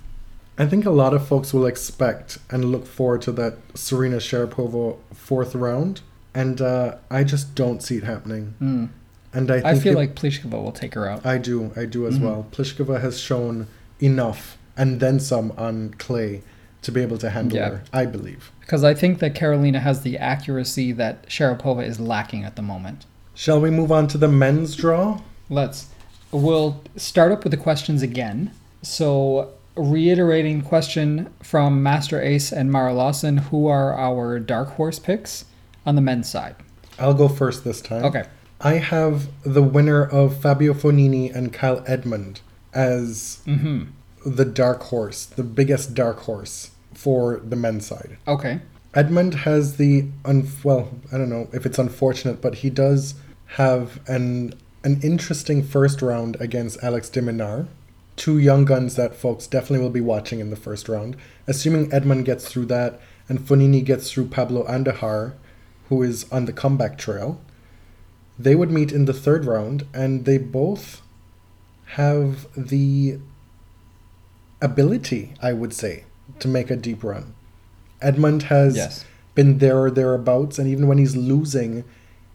Speaker 1: I think a lot of folks will expect and look forward to that Serena Sharapova fourth round, and uh, I just don't see it happening.
Speaker 2: Mm.
Speaker 1: And I think
Speaker 2: I feel
Speaker 1: it-
Speaker 2: like Pliskova will take her out.
Speaker 1: I do, I do as
Speaker 2: Mhm.
Speaker 1: well. Pliskova has shown enough and then some on clay to be able to handle
Speaker 2: Yeah.
Speaker 1: her. I believe.
Speaker 2: Because I think that Carolina has the accuracy that Sharapova is lacking at the moment.
Speaker 1: Shall we move on to the men's draw?
Speaker 2: Let's. We'll start up with the questions again. So, reiterating question from Master Ace and Mara Lawson who are our dark horse picks on the men's side?
Speaker 1: I'll go first this time.
Speaker 2: Okay.
Speaker 1: I have the winner of Fabio Fognini and Kyle Edmund as
Speaker 2: Mm-hmm.
Speaker 1: the dark horse, the biggest dark horse for the men's side.
Speaker 2: Okay.
Speaker 1: Edmund has the un- well, I don't know if it's unfortunate, but he does have an an interesting first round against Alex de Minaur. Two young guns that folks definitely will be watching in the first round. Assuming Edmund gets through that and Fognini gets through Pablo Andujar, who is on the comeback trail, they would meet in the third round, and they both have the ability, I would say, to make a deep run. Edmund has
Speaker 2: Yes.
Speaker 1: been there or thereabouts, and even when he's losing,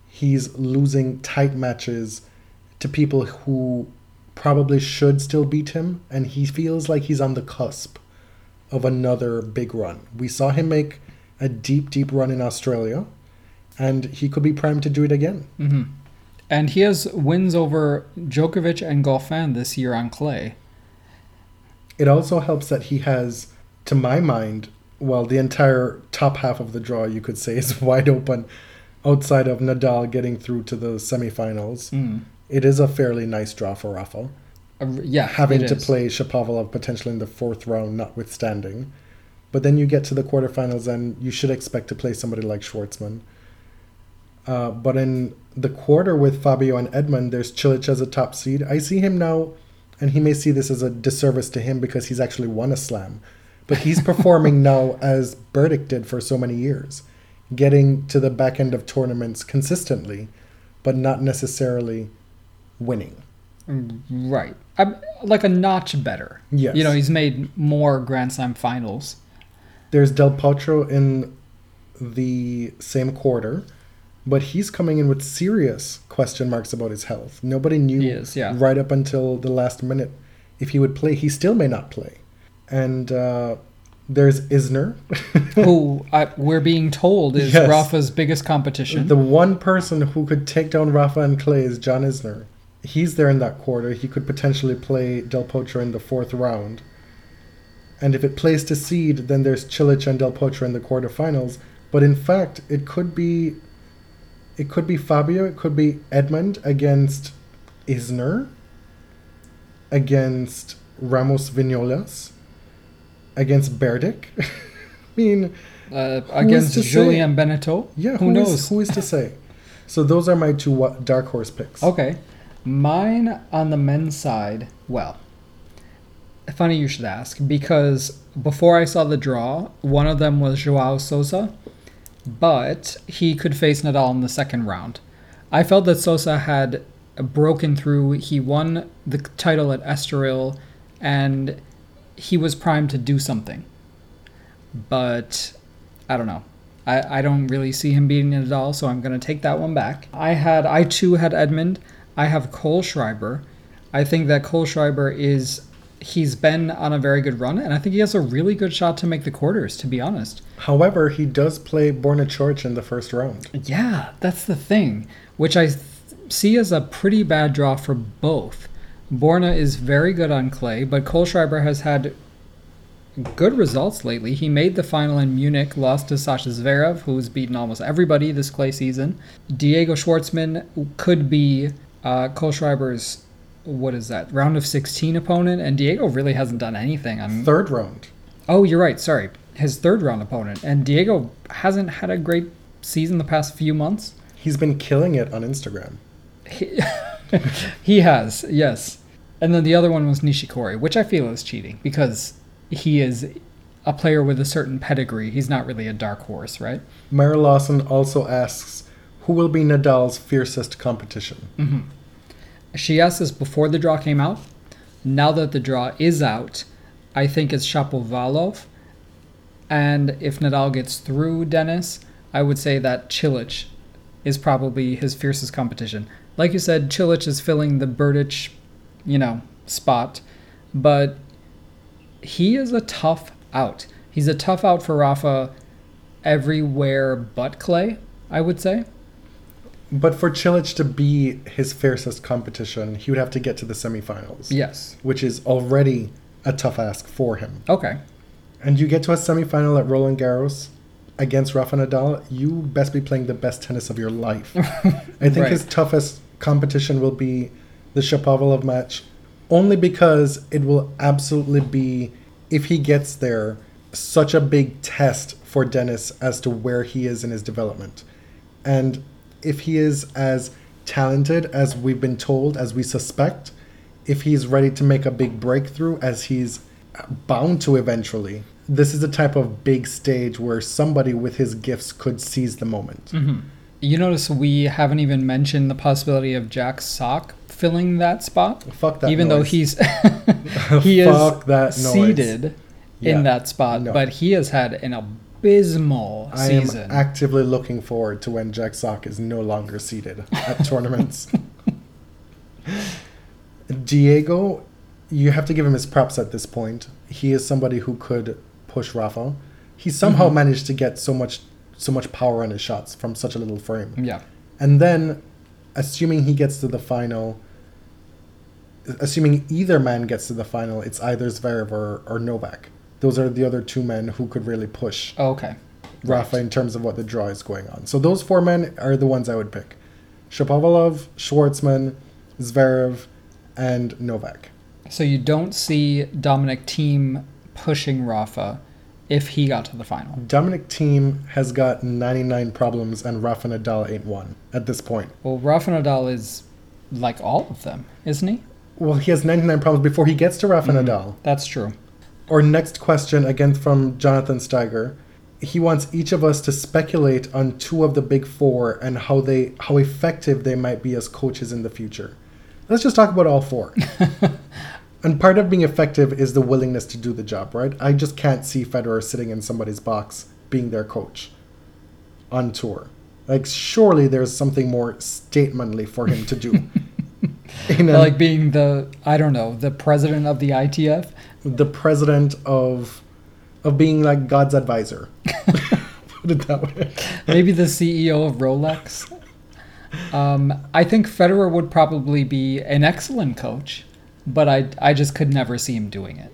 Speaker 1: he's losing tight matches to people who probably should still beat him, and he feels like he's on the cusp of another big run. We saw him make a deep, deep run in Australia, and he could be primed to do it again.
Speaker 2: Mm-hmm. And he has wins over Djokovic and Goffin this year on clay.
Speaker 1: It also helps that he has, to my mind, well, the entire top half of the draw, you could say, is wide open outside of Nadal getting through to the semifinals.
Speaker 2: Mm.
Speaker 1: It is a fairly nice draw for Rafa.
Speaker 2: Uh, yeah.
Speaker 1: Having to
Speaker 2: is.
Speaker 1: play Shapovalov potentially in the fourth round, notwithstanding. But then you get to the quarterfinals, and you should expect to play somebody like Schwartzman. Uh, but in the quarter with Fabio and Edmund, there's Cilic as a top seed. I see him now, and he may see this as a disservice to him because he's actually won a slam. But he's performing now as Berdych did for so many years, getting to the back end of tournaments consistently, but not necessarily winning.
Speaker 2: Mm, Right. I'm, like a notch better.
Speaker 1: Yes.
Speaker 2: You know, he's made more Grand Slam finals.
Speaker 1: There's Del Potro in the same quarter, but he's coming in with serious question marks about his health. Nobody knew
Speaker 2: is, yeah.
Speaker 1: right up until the last minute if he would play. He still may not play. And uh, there's Isner,
Speaker 2: who I, we're being told is
Speaker 1: Yes.
Speaker 2: Rafa's biggest competition.
Speaker 1: the one person who could take down Rafa and Clay is John Isner. He's there in that quarter. He could potentially play Del Potro in the fourth round. And if it plays to seed, then there's Cilic and Del Potro in the quarterfinals. But in fact, it could be it could be Fabio, it could be Edmund against Isner, against Ramos Vinolas, against Berdych. I mean,
Speaker 2: uh, against
Speaker 1: to say?
Speaker 2: Julien Benneteau.
Speaker 1: yeah,
Speaker 2: who,
Speaker 1: who is-
Speaker 2: knows?
Speaker 1: who is to say? So those are my two dark horse picks.
Speaker 2: Okay. Mine on the men's side, well, funny you should ask, because before I saw the draw, one of them was Joao Sousa, but he could face Nadal in the second round. I felt that Sousa had broken through. He won the title at Estoril, and he was primed to do something. But I don't know. I, I don't really see him beating it at all, so I'm going to take that one back. I had I too had Edmund. I have Kohlschreiber. I think that Kohlschreiber is he's been on a very good run, and I think he has a really good shot to make the quarters. To be honest,
Speaker 1: However, he does play Borna Coric in the first round.
Speaker 2: yeah, that's the thing, which I th- see as a pretty bad draw for both. Borna is very good on clay, but Kohlschreiber has had good results lately. He made the final in Munich, lost to Sasha Zverev, who's beaten almost everybody this clay season. Diego Schwartzman could be uh, Kohlschreiber's what is that round of 16 opponent, and Diego really hasn't done anything on.
Speaker 1: Third round.
Speaker 2: Oh, you're right. Sorry, his third round opponent, and Diego hasn't had a great season the past few months.
Speaker 1: He's been killing it on Instagram.
Speaker 2: He, he has, yes. And then the other one was Nishikori, which I feel is cheating because he is a player with a certain pedigree. He's not really a dark horse, right?
Speaker 1: Mara Lawson also asks, who will be Nadal's fiercest competition? Mm-hmm.
Speaker 2: she asked this before the draw came out. Now that the draw is out, I think it's Shapovalov. And if Nadal gets through Denis, I would say that Cilic is probably his fiercest competition. Like you said, Cilic is filling the Berdych, you know, spot, but he is a tough out. He's a tough out for Rafa everywhere but clay, I would say.
Speaker 1: But for Cilic to be his fiercest competition, he would have to get to the semifinals,
Speaker 2: Yes.
Speaker 1: which is already a tough ask for him.
Speaker 2: Okay.
Speaker 1: And you get to a semifinal at Roland Garros against Rafa Nadal, you best be playing the best tennis of your life. I think
Speaker 2: Right.
Speaker 1: his toughest competition will be the Shapovalov match, only because it will absolutely be, if he gets there, such a big test for Denis as to where he is in his development. And if he is as talented as we've been told, as we suspect, if he's ready to make a big breakthrough, as he's bound to eventually, this is the type of big stage where somebody with his gifts could seize the moment. Mm-hmm.
Speaker 2: You notice we haven't even mentioned the possibility of Jack Sock filling that spot,
Speaker 1: Fuck that
Speaker 2: even though he's he is
Speaker 1: Fuck that noise.
Speaker 2: seeded
Speaker 1: Yeah.
Speaker 2: in that spot,
Speaker 1: No.
Speaker 2: but he has had an abysmal
Speaker 1: I am
Speaker 2: season.
Speaker 1: actively looking forward to when Jack Sock is no longer seeded at tournaments. Diego, you have to give him his props at this point. He is somebody who could push Rafa. He somehow
Speaker 2: Mm-hmm.
Speaker 1: managed to get so much so much power on his shots from such a little frame.
Speaker 2: yeah,
Speaker 1: And then, assuming he gets to the final, assuming either man gets to the final, it's either Zverev or, or Novak. Those are the other two men who could really push oh,
Speaker 2: okay.
Speaker 1: Rafa in terms of what the draw is going on. So those four men are the ones I would pick: Shapovalov, Schwartzman, Zverev, and Novak.
Speaker 2: So you don't see Dominic Thiem pushing Rafa if he got to the final.
Speaker 1: Dominic Thiem has got 99 problems, and Rafa Nadal ain't one at this point.
Speaker 2: Well, Rafa Nadal is like all of them, isn't he?
Speaker 1: Well, he has 99 problems before he gets to Rafa mm-hmm. Nadal.
Speaker 2: That's true.
Speaker 1: Our next question, again from Jonathan Steiger. He wants each of us to speculate on two of the big four and how they how effective they might be as coaches in the future. Let's just talk about all four. and part of being effective is the willingness to do the job, right? I just can't see Federer sitting in somebody's box being their coach on tour. Like surely there's something more statemently for him to do. In a-
Speaker 2: like being the I don't know the president of the ITF.
Speaker 1: the president of of being like God's advisor. Put it that way.
Speaker 2: maybe the CEO of Rolex. Um, I think Federer would probably be an excellent coach, but I I just could never see him doing it.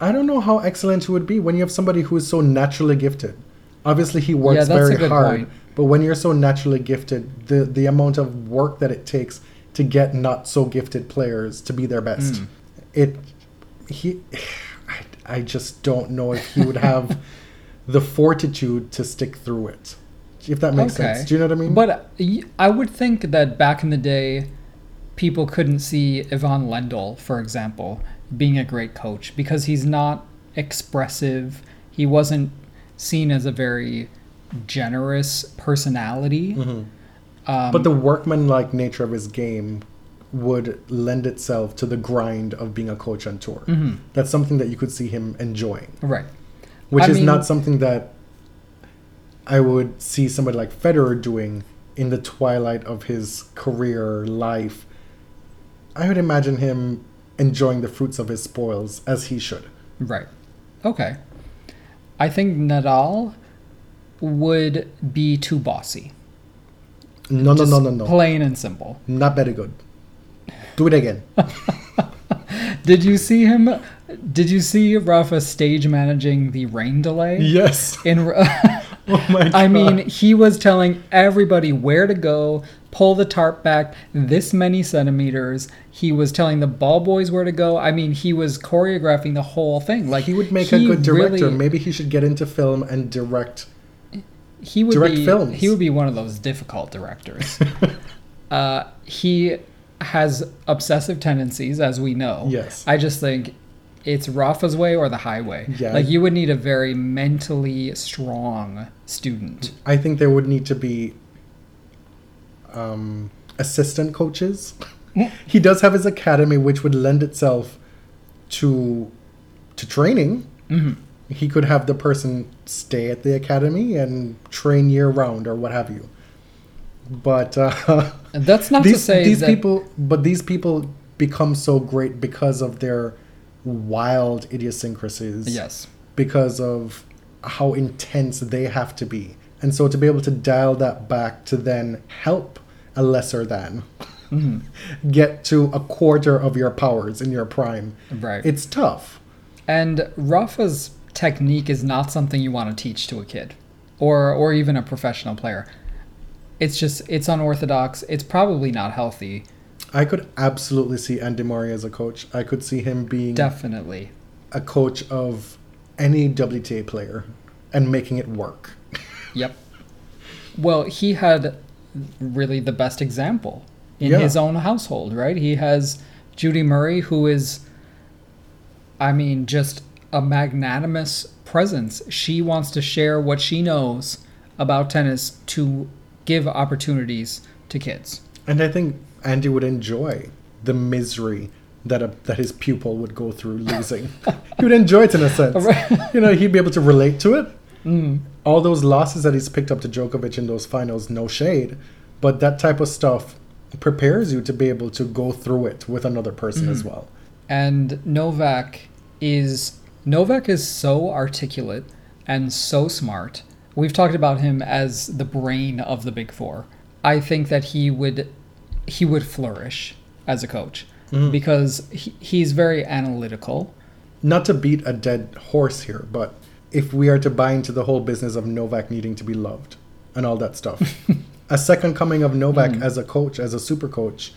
Speaker 1: I don't know how excellent he would be when you have somebody who is so naturally gifted. Obviously, he
Speaker 2: Yeah,
Speaker 1: works
Speaker 2: a
Speaker 1: very hard,
Speaker 2: point.
Speaker 1: but when you're so naturally gifted, the the amount of work that it takes to get not so gifted players to be their best,
Speaker 2: Mm.
Speaker 1: it he, I, I just don't know if he would have the fortitude to stick through it. If that makes
Speaker 2: Okay.
Speaker 1: sense, do you know what I mean?
Speaker 2: But I would think that back in the day, people couldn't see Ivan Lendl, for example, being a great coach because he's not expressive. He wasn't seen as a very generous personality.
Speaker 1: Mhm.
Speaker 2: Um,
Speaker 1: But the workman-like nature of his game would lend itself to the grind of being a coach on tour.
Speaker 2: Mhm.
Speaker 1: That's something that you could see him enjoying,
Speaker 2: right.
Speaker 1: which
Speaker 2: I
Speaker 1: is
Speaker 2: mean-
Speaker 1: not something that I would see somebody like Federer doing in the twilight of his career life. I would imagine him enjoying the fruits of his spoils as he should.
Speaker 2: Right. Okay. I think Nadal would be too bossy.
Speaker 1: No, no, no, no, no.
Speaker 2: Plain and simple.
Speaker 1: Not very good. Do it again.
Speaker 2: Did you see him? Did you see Rafa stage managing the rain delay?
Speaker 1: yes.
Speaker 2: In,
Speaker 1: Oh my god.
Speaker 2: I mean, he was telling everybody where to go, pull the tarp back this many centimeters. He was telling the ball boys where to go. I mean, he was choreographing the whole thing. Like
Speaker 1: he would make a good director.
Speaker 2: really-
Speaker 1: Maybe he should get into film and direct
Speaker 2: he would
Speaker 1: direct
Speaker 2: be
Speaker 1: films.
Speaker 2: he would be one of those difficult directors. uh, he has obsessive tendencies, as we know.
Speaker 1: Yes.
Speaker 2: I just think it's Rafa's way or the highway.
Speaker 1: Yeah.
Speaker 2: Like you would need a very mentally strong student.
Speaker 1: I think there would need to be um, assistant coaches he does have his academy, which would lend itself to to training. He could have the person stay at the academy and train year round or what have you. But uh,
Speaker 2: that's not to
Speaker 1: these
Speaker 2: say
Speaker 1: these
Speaker 2: that
Speaker 1: people, but these people become so great because of their wild idiosyncrasies
Speaker 2: yes.
Speaker 1: because of how intense they have to be. And so to be able to dial that back to then help a lesser than get to a quarter of your powers in your prime,
Speaker 2: Right.
Speaker 1: it's tough.
Speaker 2: And Rafa's technique is not something you want to teach to a kid or or even a professional player. It's just it's unorthodox. It's probably not healthy.
Speaker 1: I could absolutely see Andy Murray as a coach. I could see him being
Speaker 2: Definitely.
Speaker 1: a coach of any WTA player and making it work.
Speaker 2: Yep. Well, he had really the best example in
Speaker 1: Yeah.
Speaker 2: his own household, right? He has Judy Murray, who is, I mean, just a magnanimous presence. She wants to share what she knows about tennis to give opportunities to kids.
Speaker 1: And I think Andy would enjoy the misery that a, that his pupil would go through losing. he would enjoy it in a sense. you know, he'd be able to relate to it.
Speaker 2: Mm.
Speaker 1: All those losses that he's picked up to Djokovic in those finals, no shade, but that type of stuff prepares you to be able to go through it with another person as well.
Speaker 2: And Novak is Novak is so articulate and so smart. We've talked about him as the brain of the Big 4. I think that he would he would flourish as a coach mm. because he, he's very analytical.
Speaker 1: Not to beat a dead horse here, but if we are to buy into the whole business of Novak needing to be loved and all that stuff, a second coming of Novak mm. as a coach, as a super coach,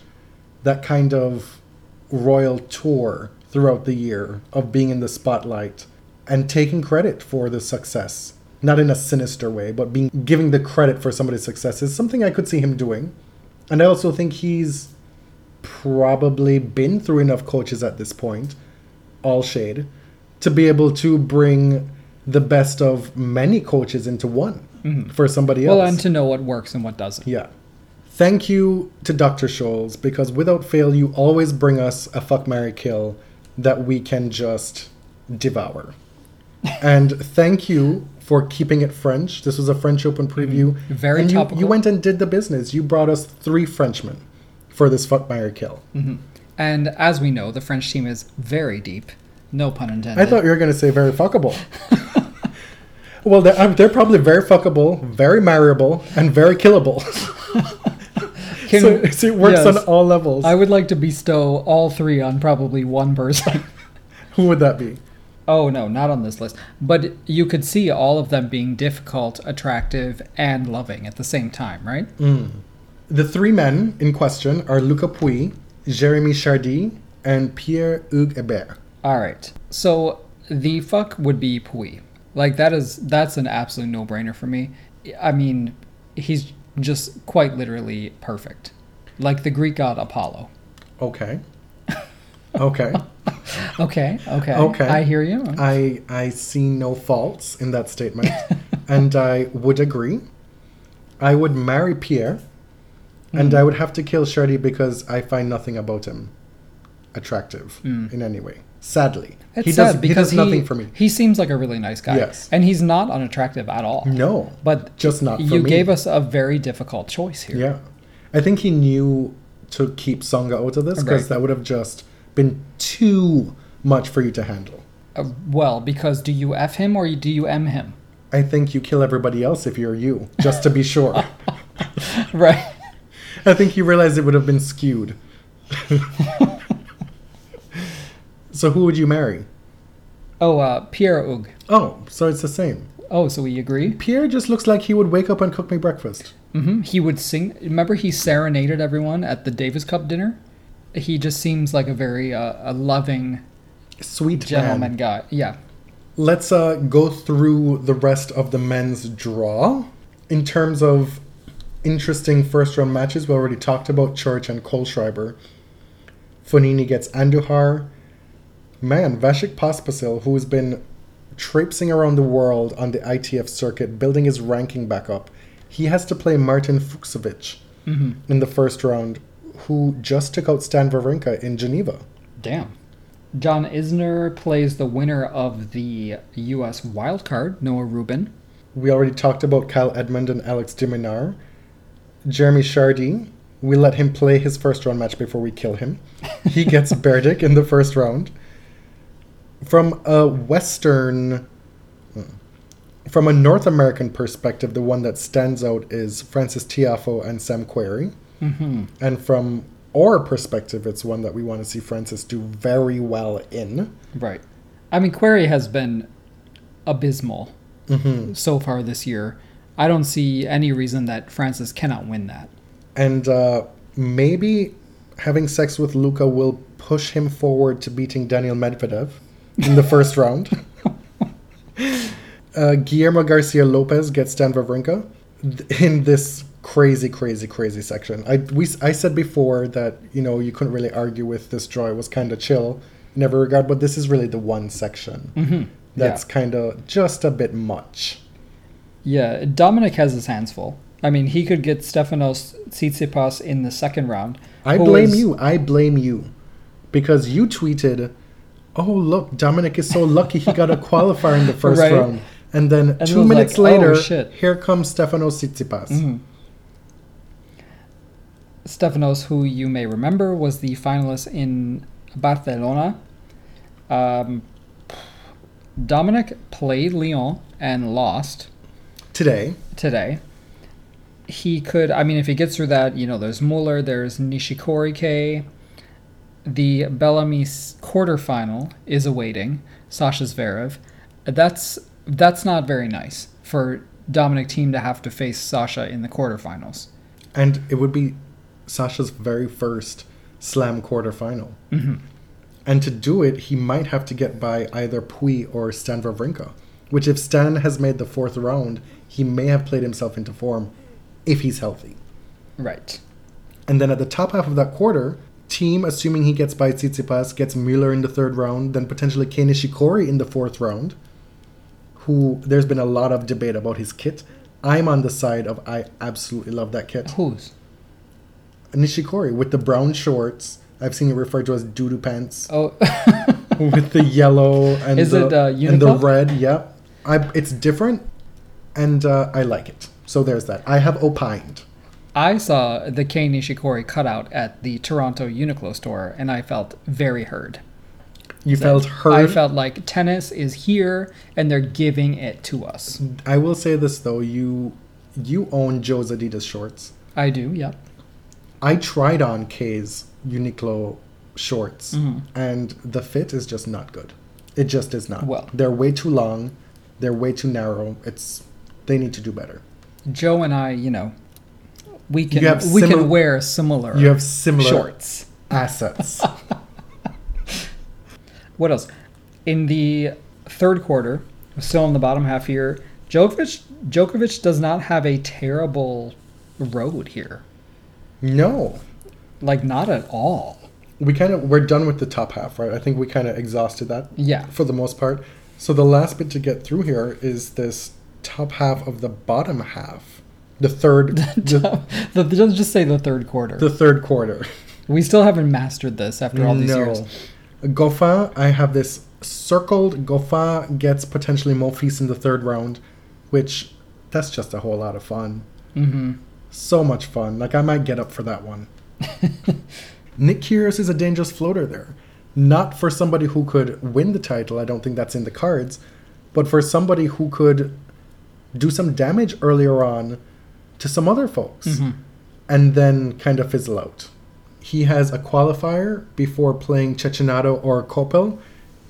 Speaker 1: that kind of royal tour throughout the year of being in the spotlight and taking credit for the success, not in a sinister way, but being giving the credit for somebody's success is something I could see him doing. And I also think he's probably been through enough coaches at this point, all shade, to be able to bring the best of many coaches into one mm-hmm. for somebody else.
Speaker 2: Well, and to know what works and what doesn't.
Speaker 1: Yeah. Thank you to Dr. Scholes because without fail, you always bring us a fuck, Mary kill that we can just devour. and thank you for keeping it French. This was a French Open preview.
Speaker 2: Very
Speaker 1: and you,
Speaker 2: topical.
Speaker 1: you went and did the business. You brought us three Frenchmen for this fuck, Mary kill.
Speaker 2: And as we know, the French team is very deep. No pun intended.
Speaker 1: I thought you were going to say very fuckable. well, they're, um, they're probably very fuckable, very marryable, and very killable.
Speaker 2: Can-
Speaker 1: so, so it works on all levels.
Speaker 2: I would like to bestow all three on probably one person.
Speaker 1: Who would that be?
Speaker 2: Oh no, not on this list. But you could see all of them being difficult, attractive, and loving at the same time, right? Mm.
Speaker 1: The three men in question are Luca Pouille, Jeremy Chardy, and Pierre Hugues Herbert.
Speaker 2: All right. So the fuck would be Pouille. Like that is that's an absolute no-brainer for me. I mean, he's just quite literally perfect. Like the Greek god Apollo.
Speaker 1: Okay. Okay.
Speaker 2: Okay, okay.
Speaker 1: Okay.
Speaker 2: I hear you.
Speaker 1: I I see no faults in that statement, and I would agree. I would marry Pierre, and hmm. I would have to kill Chardy because I find nothing about him attractive in any way. Sadly,
Speaker 2: It's
Speaker 1: he does
Speaker 2: because
Speaker 1: he does nothing for me.
Speaker 2: He seems like a really nice guy.
Speaker 1: Yes.
Speaker 2: And he's not unattractive at all.
Speaker 1: No,
Speaker 2: But
Speaker 1: just not for
Speaker 2: you
Speaker 1: me.
Speaker 2: gave us a very difficult choice here.
Speaker 1: Yeah, I think he knew to keep Tsonga out of this because
Speaker 2: Right.
Speaker 1: that would have just been too much for you to handle.
Speaker 2: Uh, well, because do you F him or do you M him?
Speaker 1: I think you kill everybody else if you're you, just to be sure.
Speaker 2: right.
Speaker 1: I think you realized it would have been skewed. so who would you marry?
Speaker 2: Oh, uh, Pierre Hugues.
Speaker 1: Oh, so it's the same.
Speaker 2: Oh, so we agree?
Speaker 1: Pierre just looks like he would wake up and cook me breakfast.
Speaker 2: Mm-hmm. He would sing. Remember, he serenaded everyone at the Davis Cup dinner. He just seems like a very uh, a loving
Speaker 1: Sweet
Speaker 2: gentleman
Speaker 1: man.
Speaker 2: guy. Yeah.
Speaker 1: Let's uh, go through the rest of the men's draw. In terms of interesting first round matches, we already talked about Coric and Kohlschreiber. Fognini gets Andujar. Man, Vasek Pospisil, who's been traipsing around the world on the ITF circuit, building his ranking back up, he has to play Marton Fucsovics mm-hmm. in the first round, who just took out Stan Wawrinka in Geneva.
Speaker 2: Damn. John Isner plays the winner of the U.S. wildcard, Noah Rubin.
Speaker 1: We already talked about Kyle Edmund and Alex de Minaur. Jeremy Chardy, we let him play his first round match before we kill him. He gets Berdych in the first round. From a Western, from a North American perspective, the one that stands out is Frances Tiafoe and Sam Querrey.
Speaker 2: Mm-hmm.
Speaker 1: And from our perspective, it's one that we want to see Frances do very well in.
Speaker 2: Right. I mean, Querrey has been abysmal
Speaker 1: hmm
Speaker 2: so far this year. I don't see any reason that Frances cannot win that.
Speaker 1: And uh, maybe having sex with Luca will push him forward to beating Daniel Medvedev in the first round. Uh, Guillermo Garcia Lopez gets Dan Wawrinka in this crazy, crazy, crazy section. I we I said before that you know you couldn't really argue with this draw. It was kind of chill in every regard, but this is really the one section
Speaker 2: Mm-hmm.
Speaker 1: that's kind of just a bit much.
Speaker 2: Yeah, Dominic has his hands full. I mean, he could get Stefanos Tsitsipas in the second round.
Speaker 1: I blame
Speaker 2: is-
Speaker 1: you. I blame you. Because you tweeted, oh, look, Dominic is so lucky he got a qualifier in the first
Speaker 2: Right.
Speaker 1: round. And then
Speaker 2: it
Speaker 1: two minutes
Speaker 2: like, oh,
Speaker 1: later,
Speaker 2: shit.
Speaker 1: here comes Stefano Tsitsipas.
Speaker 2: Mhm. Stefanos, who you may remember, was the finalist in Barcelona. Um, Dominic played Lyon and lost
Speaker 1: Today,
Speaker 2: today. He could, I mean, if he gets through that, you know, there's Muller, there's Nishikori K. The Bellamy quarterfinal is awaiting Sasha Zverev. That's that's not very nice for Dominic Thiem to have to face Sasha in the quarterfinals.
Speaker 1: and it would be Sasha's very first slam quarterfinal.
Speaker 2: Mhm.
Speaker 1: And to do it, he might have to get by either Pouille or Stan Wawrinka. Which, if Stan has made the fourth round, he may have played himself into form if he's healthy.
Speaker 2: Right.
Speaker 1: And then at the top half of that quarter, Thiem, assuming he gets by Tsitsipas, gets Mueller in the third round, then potentially Kei Nishikori in the fourth round, who there's been a lot of debate about his kit. I'm on the side of I absolutely love that kit.
Speaker 2: Who's?
Speaker 1: Nishikori with the brown shorts. I've seen it referred to as doo-doo pants
Speaker 2: Oh,
Speaker 1: with the yellow and
Speaker 2: Is
Speaker 1: the,
Speaker 2: it, uh,
Speaker 1: and the red. Yep, I, it's different, and uh, I like it. So there's that. I have opined.
Speaker 2: I saw the Kei Nishikori cutout at the Toronto Uniqlo store, and I felt very heard.
Speaker 1: You felt heard.
Speaker 2: I felt like tennis is here, and they're giving it to us.
Speaker 1: I will say this though, you you own Joe's Adidas shorts.
Speaker 2: I do. Yep.
Speaker 1: I tried on Kei's Uniqlo shorts,
Speaker 2: Mhm.
Speaker 1: and the fit is just not good. It just is not.
Speaker 2: Well.
Speaker 1: they're way too long. They're way too narrow. It's they need to do better.
Speaker 2: Joe and I, you know, we can we can wear similar
Speaker 1: You have similar
Speaker 2: shorts.
Speaker 1: assets.
Speaker 2: What else? In the third quarter, still in the bottom half here, Djokovic Djokovic does not have a terrible road here.
Speaker 1: no,
Speaker 2: Like not at all.
Speaker 1: we kind of we're done with the top half, right? I think we kind of exhausted that
Speaker 2: Yeah.
Speaker 1: for the most part. So the last bit to get through here is this top half of the bottom half, the third, the,
Speaker 2: the, just say the third quarter.
Speaker 1: the third quarter.
Speaker 2: we still haven't mastered this after all these years.
Speaker 1: Goffin, I have this circled. Goffin gets potentially Monfils in the third round, which that's just a whole lot of fun.
Speaker 2: hmm
Speaker 1: So much fun. Like I might get up for that one. Nick Kyrgios is a dangerous floater there. Not for somebody who could win the title. I don't think that's in the cards, but for somebody who could do some damage earlier on to some other folks
Speaker 2: Mhm.
Speaker 1: and then kind of fizzle out. He has a qualifier before playing Cecchinato or Copil,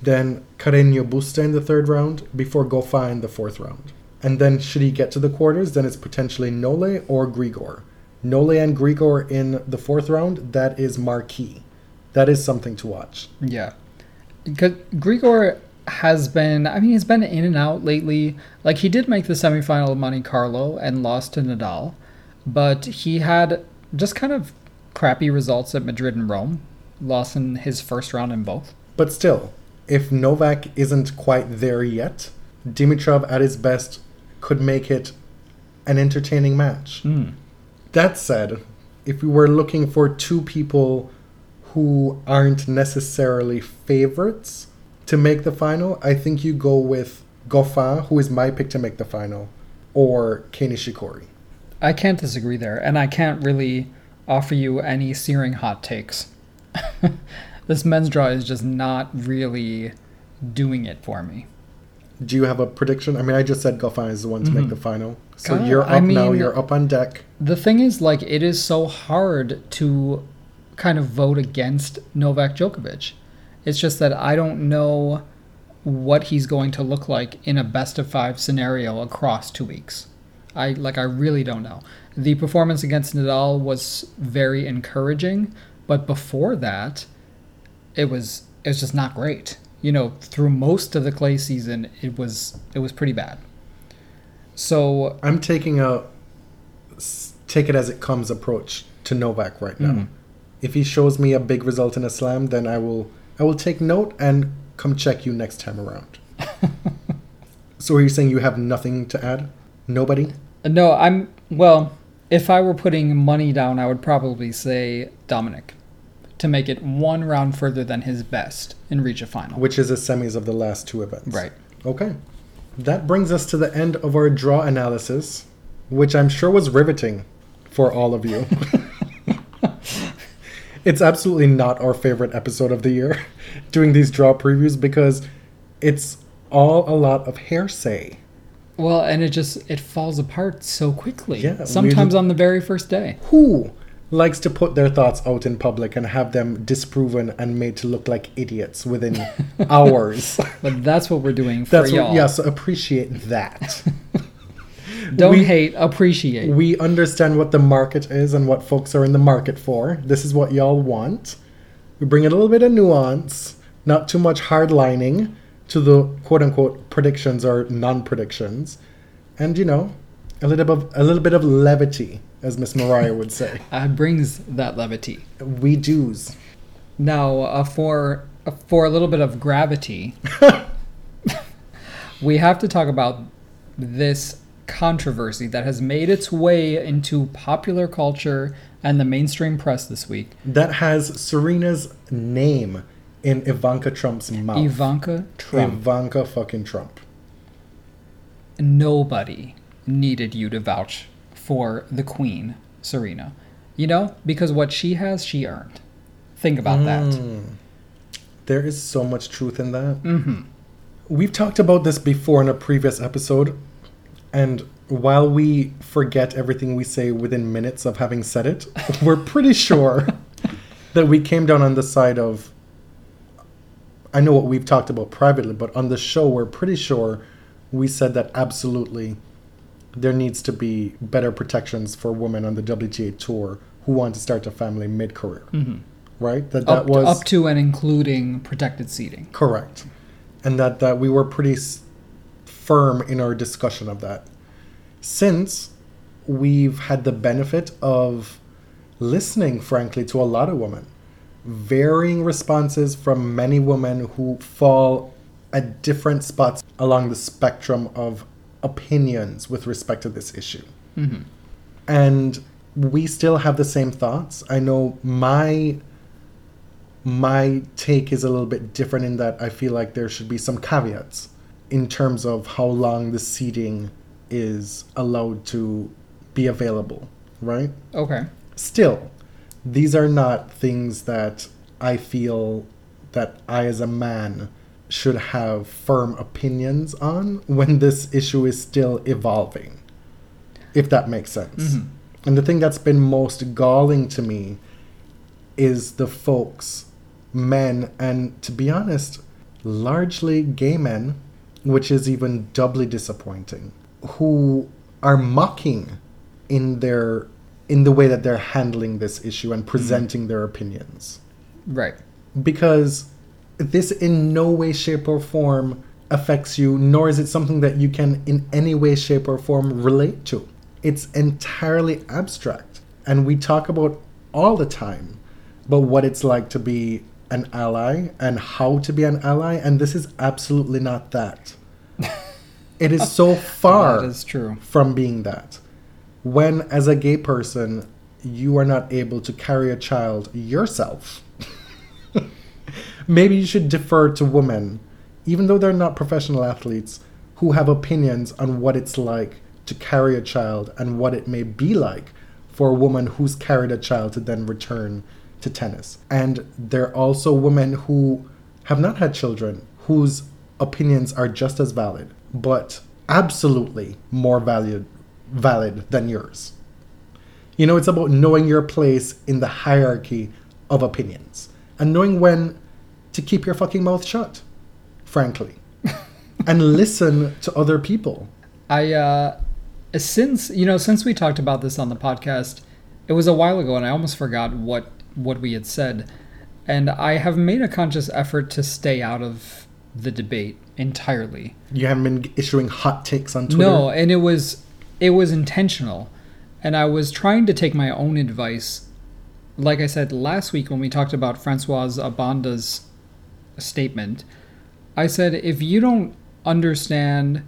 Speaker 1: then Carreño Busta in the third round, before Goffin in the fourth round. And then should he get to the quarters, then it's potentially Nole or Grigor. Nole and Grigor in the fourth round, that is marquee. That is something to watch.
Speaker 2: Yeah. Because Grigor has been, I mean, he's been in and out lately. Like, he did make the semifinal of Monte Carlo and lost to Nadal, but he had just kind of crappy results at Madrid and Rome. Lost in his first round in both.
Speaker 1: But still, if Novak isn't quite there yet, Dimitrov at his best could make it an entertaining match.
Speaker 2: Mm.
Speaker 1: That said, if we were looking for two people who aren't necessarily favorites to make the final, I think you go with Goffin, who is my pick to make the final, or Kei Nishikori.
Speaker 2: I can't disagree there, and I can't really offer you any searing hot takes. this men's draw is just not really doing it for me.
Speaker 1: Do you have a prediction? I mean, I just said Goffin is the one to make mm-hmm. the final. So
Speaker 2: God,
Speaker 1: you're up
Speaker 2: I
Speaker 1: now, you're up on deck.
Speaker 2: The thing is, like, it is so hard to kind of vote against Novak Djokovic. It's just that I don't know what he's going to look like in a best of five scenario across two weeks. I like, I really don't know. The performance against Nadal was very encouraging, but before that, it was it was just not great. You know, through most of the clay season, it was it was pretty bad. So
Speaker 1: I'm taking a take it as it comes approach to Novak right now.
Speaker 2: Mhm.
Speaker 1: If he shows me a big result in a slam, then I will I will take note and come check you next time around. so are you saying you have nothing to add? Nobody?
Speaker 2: Uh, no, I'm well. If I were putting money down, I would probably say Dominic to make it one round further than his best and reach a final.
Speaker 1: Which is the semis of the last two events.
Speaker 2: Right.
Speaker 1: Okay. That brings us to the end of our draw analysis, which I'm sure was riveting for all of you. it's absolutely not our favorite episode of the year, doing these draw previews, because it's all a lot of hearsay.
Speaker 2: Well, and it just it falls apart so quickly.
Speaker 1: Yeah,
Speaker 2: Sometimes on the very first day.
Speaker 1: Who likes to put their thoughts out in public and have them disproven and made to look like idiots within hours?
Speaker 2: But that's what we're doing for
Speaker 1: That's
Speaker 2: y'all.
Speaker 1: what, yeah, so appreciate that.
Speaker 2: Don't
Speaker 1: we-
Speaker 2: hate, appreciate.
Speaker 1: We understand what the market is and what folks are in the market for. This is what y'all want. We bring a little bit of nuance, not too much hardlining to the quote unquote predictions or non predictions. And you know, a little bit of a little bit of levity, as Miss Mariah would say.
Speaker 2: uh, brings that levity.
Speaker 1: We do's.
Speaker 2: Now, uh, for uh, for a little bit of gravity, we have to talk about this controversy that has made its way into popular culture and the mainstream press this week.
Speaker 1: That has Serena's name in Ivanka Trump's mouth.
Speaker 2: Ivanka Trump.
Speaker 1: Ivanka fucking Trump.
Speaker 2: Nobody needed you to vouch for the queen, Serena. You know, because what she has, she earned. Think about that.
Speaker 1: Mm. There is so much truth in that.
Speaker 2: hmm
Speaker 1: We've talked about this before in a previous episode, and while we forget everything we say within minutes of having said it, we're pretty sure that we came down on the side of. I know what we've talked about privately, but on the show, we're pretty sure we said that absolutely there needs to be better protections for women on the WTA tour who want to start a family mid career.
Speaker 2: hmm
Speaker 1: Right? That that
Speaker 2: Up,
Speaker 1: was
Speaker 2: up to and including protected seeding.
Speaker 1: Correct. And that, that we were pretty firm in our discussion of that. Since we've had the benefit of listening, frankly, to a lot of women, varying responses from many women who fall at different spots along the spectrum of opinions with respect to this issue
Speaker 2: hmm
Speaker 1: and we still have the same thoughts. I know my my take is a little bit different in that I feel like there should be some caveats in terms of how long the seeding is allowed to be available, right?
Speaker 2: Okay.
Speaker 1: Still, these are not things that I feel that I as a man should have firm opinions on when this issue is still evolving. If that makes sense.
Speaker 2: Mhm.
Speaker 1: And the thing that's been most galling to me is the folks, men, and to be honest, largely gay men, which is even doubly disappointing, who are mocking in their in the way that they're handling this issue and mm. presenting their opinions.
Speaker 2: Right.
Speaker 1: Because this in no way, shape, or form affects you, nor is it something that you can in any way, shape, or form relate to. It's entirely abstract. And we talk about all the time about what it's like to be an ally and how to be an ally, and this is absolutely not that. it is so far
Speaker 2: That is true.
Speaker 1: from being that. When, as a gay person, you are not able to carry a child yourself, maybe you should defer to women, even though they're not professional athletes, who have opinions on what it's like to carry a child and what it may be like for a woman who's carried a child to then return to tennis. And there are also women who have not had children whose opinions are just as valid, but absolutely more valued valid than yours. You know, it's about knowing your place in the hierarchy of opinions and knowing when to keep your fucking mouth shut, frankly, and listen to other people.
Speaker 2: I uh since you know since we talked about this on the podcast, it was a while ago and I almost forgot what what we had said. And I have made a conscious effort to stay out of the debate entirely.
Speaker 1: You haven't been issuing hot takes on Twitter.
Speaker 2: No, and it was it was intentional. And I was trying to take my own advice. Like I said last week when we talked about Francoise Abanda's statement, I said if you don't understand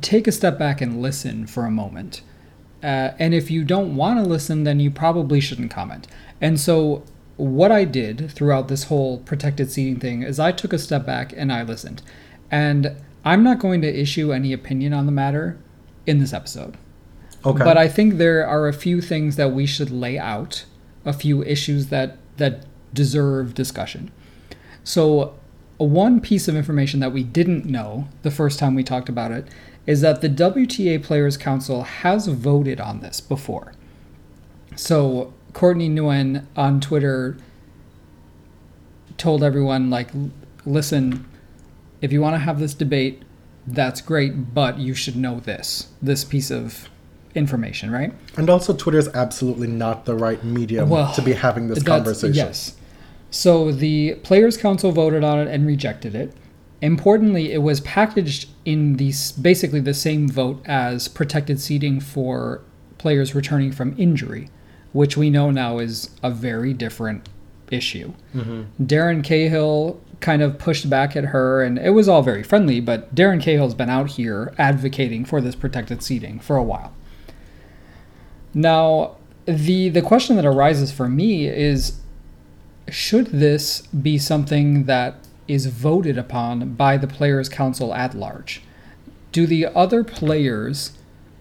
Speaker 2: take a step back and listen for a moment. Uh, and if you don't want to listen, then you probably shouldn't comment. And so, what I did throughout this whole protected seeding thing is I took a step back and I listened. And I'm not going to issue any opinion on the matter in this episode.
Speaker 1: Okay.
Speaker 2: But I think there are a few things that we should lay out, a few issues that that deserve discussion. So, one piece of information that we didn't know the first time we talked about it is that the WTA Players Council has voted on this before. So, Courtney Nguyen on Twitter told everyone like listen, if you want to have this debate, that's great, but you should know this, this piece of information, right?
Speaker 1: And also, Twitter is absolutely not the right medium
Speaker 2: Well,
Speaker 1: to be having this conversation.
Speaker 2: Yes. So the Players Council voted on it and rejected it. Importantly, it was packaged in the basically the same vote as protected seeding for players returning from injury, which we know now is a very different issue. Darren Cahill kind of pushed back at her, and it was all very friendly. But Darren Cahill's been out here advocating for this protected seeding for a while. Now, the the question that arises for me is should this be something that is voted upon by the players council at large? Do the other players,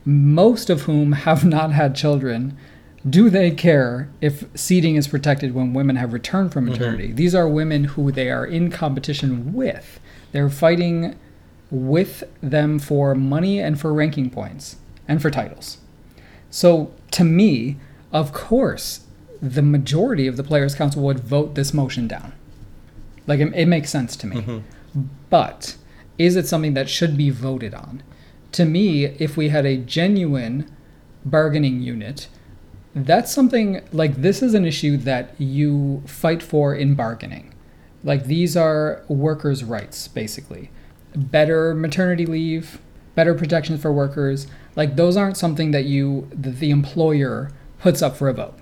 Speaker 2: most of whom have not had children, do they care if seeding is protected when women have returned from mm-hmm. maternity? These are women who they are in competition with. They're fighting with them for money and for ranking points and for titles. So to me, of course, the majority of the players' council would vote this motion down. Like it, it makes sense to me. Mm-hmm. But is it something that should be voted on? To me, if we had a genuine bargaining unit, that's something like this is an issue that you fight for in bargaining. Like these are workers' rights, basically. Better maternity leave, better protections for workers. Like those aren't something that you that the employer puts up for a vote.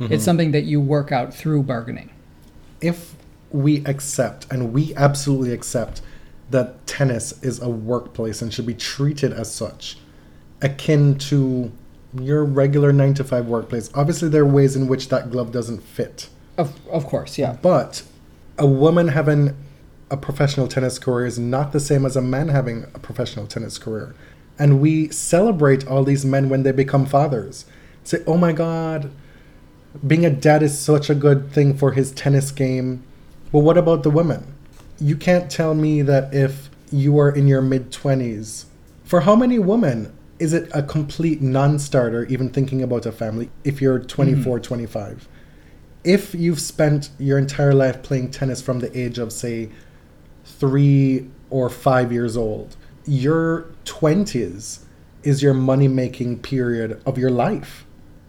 Speaker 2: Mm-hmm. It's something that you work out through bargaining.
Speaker 1: if we accept and we absolutely accept that tennis is a workplace and should be treated as such akin to your regular 9 to 5 workplace obviously there are ways in which that glove doesn't fit
Speaker 2: Of of course, yeah.
Speaker 1: but a woman having a professional tennis career is not the same as a man having a professional tennis career and we celebrate all these men when they become fathers say oh my god being a dad is such a good thing for his tennis game. Well, what about the women? You can't tell me that if you are in your mid 20s, for how many women is it a complete non starter even thinking about a family if you're 24, mm-hmm. 25? If you've spent your entire life playing tennis from the age of, say, three or five years old, your 20s is your money making period of your life.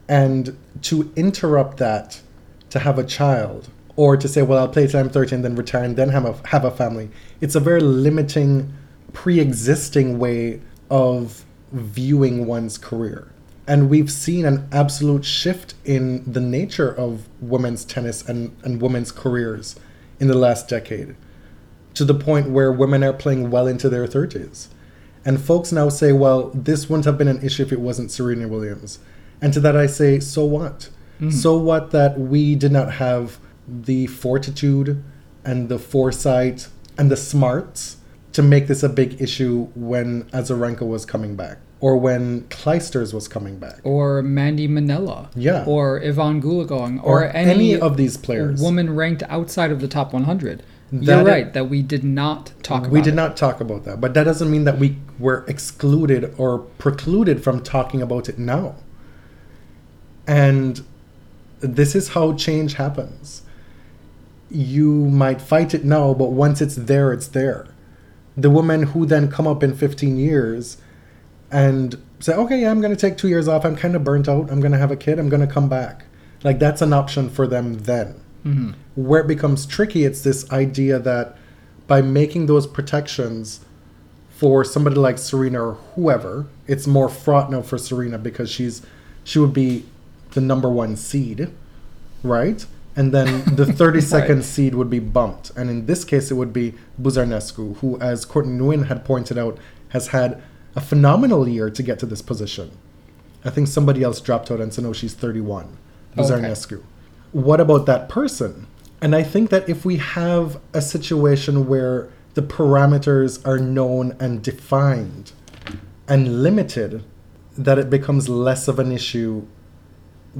Speaker 1: And to interrupt that to have a child, or to say, well, I'll play till I'm 30 and then retire and then have a, have a family, it's a very limiting, pre existing way of viewing one's career. And we've seen an absolute shift in the nature of women's tennis and, and women's careers in the last decade to the point where women are playing well into their 30s. And folks now say, well, this wouldn't have been an issue if it wasn't Serena Williams. And to that I say, so what? Mm. So what that we did not have the fortitude and the foresight and the smarts to make this a big issue when Azarenka was coming back or when Clijsters was coming back.
Speaker 2: Or Mandy Minella.
Speaker 1: Yeah.
Speaker 2: Or Evonne Goolagong.
Speaker 1: Or,
Speaker 2: Or,
Speaker 1: any, of these players.
Speaker 2: woman ranked outside of the top 100.
Speaker 1: That
Speaker 2: You're right that we did not talk about
Speaker 1: we did
Speaker 2: it.
Speaker 1: not talk about that, but that doesn't mean that we were excluded or precluded from talking about it now. And this is how change happens. You might fight it now, but once it's there, it's there. The women who then come up in 15 years and say, okay, yeah, I'm going to take two years off. I'm kind of burnt out. I'm going to have a kid. I'm going to come back. Like, that's an option for them then. Mm-hmm. Where it becomes tricky, it's this idea that by making those protections for somebody like Serena or whoever, it's more fraught now for Serena because she's she would be the number one seed, right? And then the 32nd
Speaker 2: Right.
Speaker 1: seed would be bumped. And in this case, it would be Buzarnescu, who, as Courtney Nguyen had pointed out, has had a phenomenal year to get to this position. I think somebody else dropped out and said, no, she's 31.
Speaker 2: Okay.
Speaker 1: Buzarnescu. What about that person? And I think that if we have a situation where the parameters are known and defined and limited, that it becomes less of an issue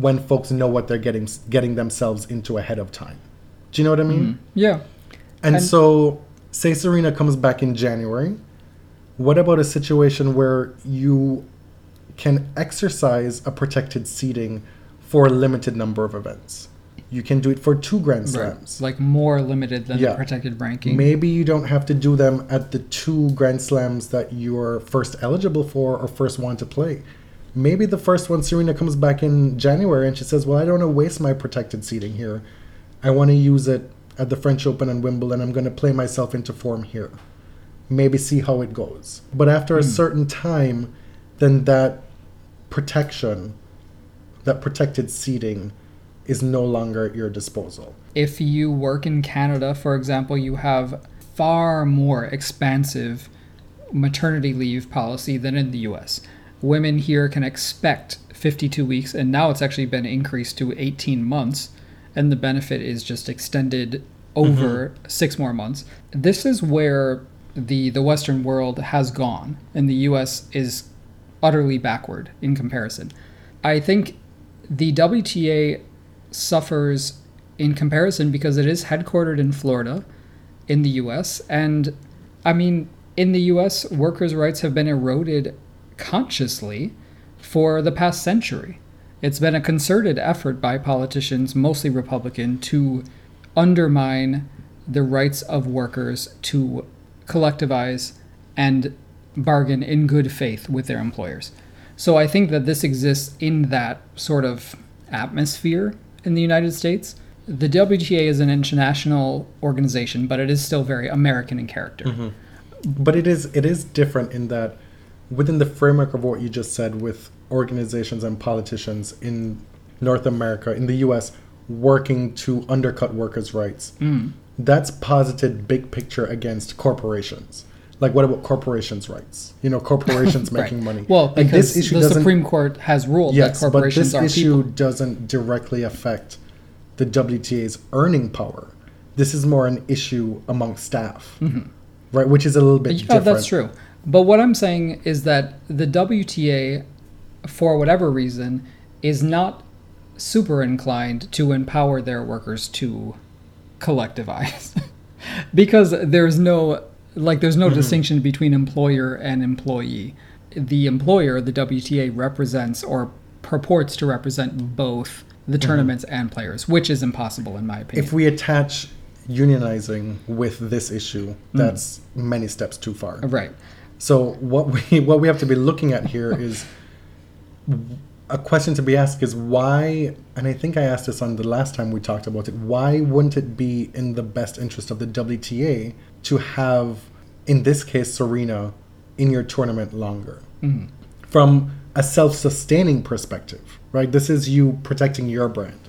Speaker 1: when folks know what they're getting getting themselves into ahead of time. Do you know what I mean? Mm-hmm.
Speaker 2: Yeah.
Speaker 1: And,
Speaker 2: And-
Speaker 1: so, say Serena comes back in January. What about a situation where you can exercise a protected seeding for a limited number of events? You can do it for two Grand Slams.
Speaker 2: Like more limited than
Speaker 1: Yeah.
Speaker 2: the protected ranking.
Speaker 1: Maybe you don't have to do them at the two Grand Slams that you're first eligible for or first want to play. Maybe the first one, Serena comes back in January and she says, Well, I don't want to waste my protected seeding here. I want to use it at the French Open and Wimbledon. I'm going to play myself into form here. Maybe see how it goes. But after a hmm. certain time, then that protection, that protected seeding, is no longer at your disposal.
Speaker 2: if you work in Canada, for example, you have far more expansive maternity leave policy than in the US. Women here can expect 52 weeks, and now it's actually been increased to 18 months, and the benefit is just extended over mm-hmm. six more months. This is where the, the Western world has gone, and the US is utterly backward in comparison. I think the WTA suffers in comparison because it is headquartered in Florida in the US and I mean in the US workers' rights have been eroded consciously for the past century. It's been a concerted effort by politicians, mostly Republican, to undermine the rights of workers to collectivize and bargain in good faith with their employers. So I think that this exists in that sort of atmosphere in the United States. The WTA is an international organization, but it is still very American in character. Mm-hmm.
Speaker 1: but it is it is different in that within the framework of what you just said with organizations and politicians in North America in the US working to undercut workers' rights. Hmm. That's posited big picture against corporations. Like what about corporations' rights? You know, corporations
Speaker 2: Right.
Speaker 1: making money.
Speaker 2: Well,
Speaker 1: like
Speaker 2: because the Supreme Court has ruled
Speaker 1: yes,
Speaker 2: that
Speaker 1: but
Speaker 2: corporations
Speaker 1: this
Speaker 2: are
Speaker 1: issue
Speaker 2: people.
Speaker 1: doesn't directly affect the WTA's earning power. This is more an issue among staff, mm-hmm. right? Which is a little bit oh,
Speaker 2: Yeah,
Speaker 1: different.
Speaker 2: that's true. But what I'm saying is that the WTA, for whatever reason, is not super inclined to empower their workers to collectivize. because there's no like there's no mm-hmm. distinction between employer and employee. The employer, the WTA represents or purports to represent both the mm-hmm. tournaments and players, which is impossible in my opinion.
Speaker 1: If we attach unionizing with this issue, mm. that's many steps too far.
Speaker 2: right.
Speaker 1: So what we what we have to be looking at here is a question to be asked is why and I think I asked this on the last time we talked about it, why wouldn't it be in the best interest of the WTA to have in this case Serena in your tournament longer? Mm-hmm. From a self-sustaining perspective, right? This is you protecting your brand.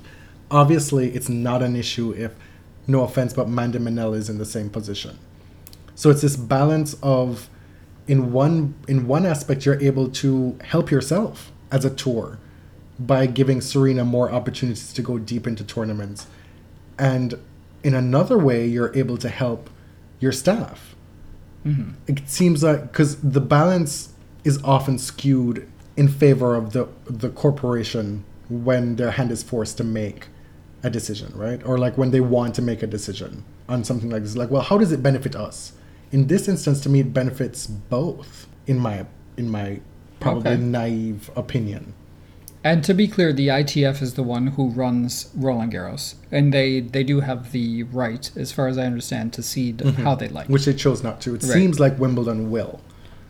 Speaker 1: Obviously, it's not an issue if no offense but Mandy Minella is in the same position. So it's this balance of in one in one aspect you're able to help yourself as a tour. by giving Serena more opportunities to go deep into tournaments. And in another way, you're able to help your staff.
Speaker 2: Mm-hmm.
Speaker 1: It seems like because the balance is often skewed in favor of the the corporation when their hand is forced to make a decision, right? Or like when they want to make a decision on something like this. Like, well, how does it benefit us? In this instance, to me, it benefits both. In my in my probably
Speaker 2: Okay.
Speaker 1: naive opinion.
Speaker 2: And to be clear, the ITF is the one who runs Roland Garros, and they they do have the right, as far as I understand, to seed mm-hmm. how they like.
Speaker 1: which they chose not to. It
Speaker 2: Right.
Speaker 1: seems like Wimbledon will,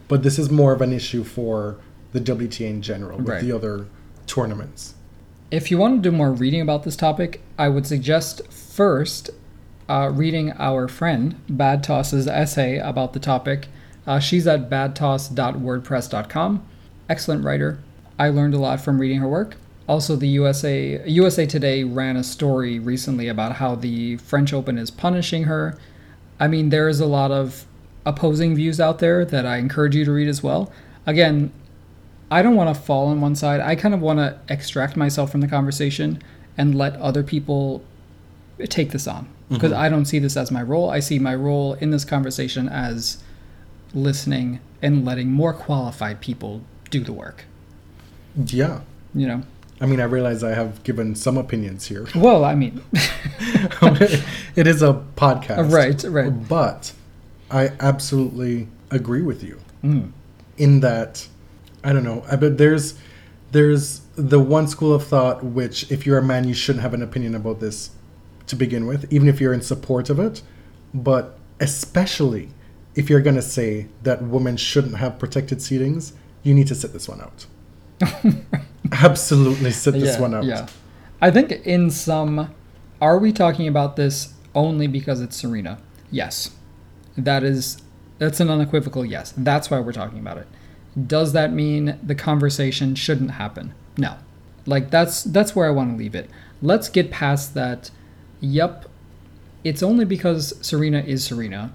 Speaker 1: but this is more of an issue for the WTA in general with
Speaker 2: Right.
Speaker 1: the other tournaments.
Speaker 2: If you want to do more reading about this topic, I would suggest first uh, reading our friend Bad Toss's essay about the topic. Uh, she's at badtoss.wordpress.com. Excellent writer. I learned a lot from reading her work. Also, the USA USA Today ran a story recently about how the French Open is punishing her. I mean, there is a lot of opposing views out there that I encourage you to read as well. Again, I don't want to fall on one side. I kind of want to extract myself from the conversation and let other people take this on because I don't see this as my role. I see my role in this conversation as listening and letting more qualified people do the work.
Speaker 1: Yeah.
Speaker 2: You know.
Speaker 1: I mean, I realize I have given some opinions here.
Speaker 2: Well, I mean,
Speaker 1: it is a podcast.
Speaker 2: right, right.
Speaker 1: But I absolutely agree with you
Speaker 2: Mm.
Speaker 1: in that I don't know. I bet there's there's the one school of thought which if you're a man you shouldn't have an opinion about this to begin with, even if you're in support of it, but especially if you're going to say that women shouldn't have protected seedings, you need to sit this one out. Absolutely sit this
Speaker 2: yeah,
Speaker 1: one out.
Speaker 2: yeah. I think in some, are we talking about this only because it's Serena? Yes. That is, that's an unequivocal yes. That's why we're talking about it. Does that mean the conversation shouldn't happen? No. Like that's that's where I want to leave it. Let's get past that. Yep, it's only because Serena is Serena.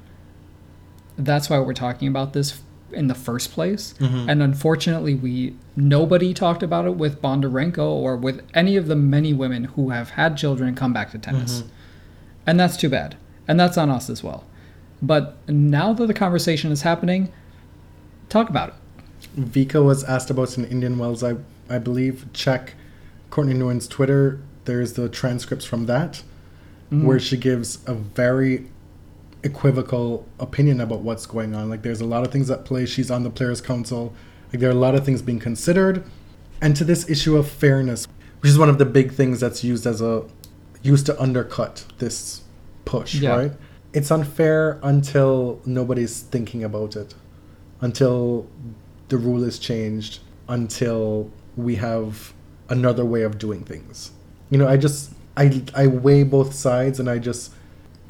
Speaker 2: That's why we're talking about this in the first place. Mm-hmm. And unfortunately, we nobody talked about it with Bondarenko or with any of the many women who have had children come back to tennis. Mm-hmm. And that's too bad. And that's on us as well. But now that the conversation is happening, talk about it.
Speaker 1: Vika was asked about in Indian Wells, I, I believe. Check Courtney Nguyen's Twitter. There's the transcripts from that, Mm. where she gives a very equivocal opinion about what's going on. Like, there's a lot of things at play. She's on the Players' Council. Like, there are a lot of things being considered. And to this issue of fairness, which is one of the big things that's used as a used to undercut this push,
Speaker 2: Yeah.
Speaker 1: right? It's unfair until nobody's thinking about it, until the rule is changed, until we have another way of doing things. You know, I just I I weigh both sides, and I just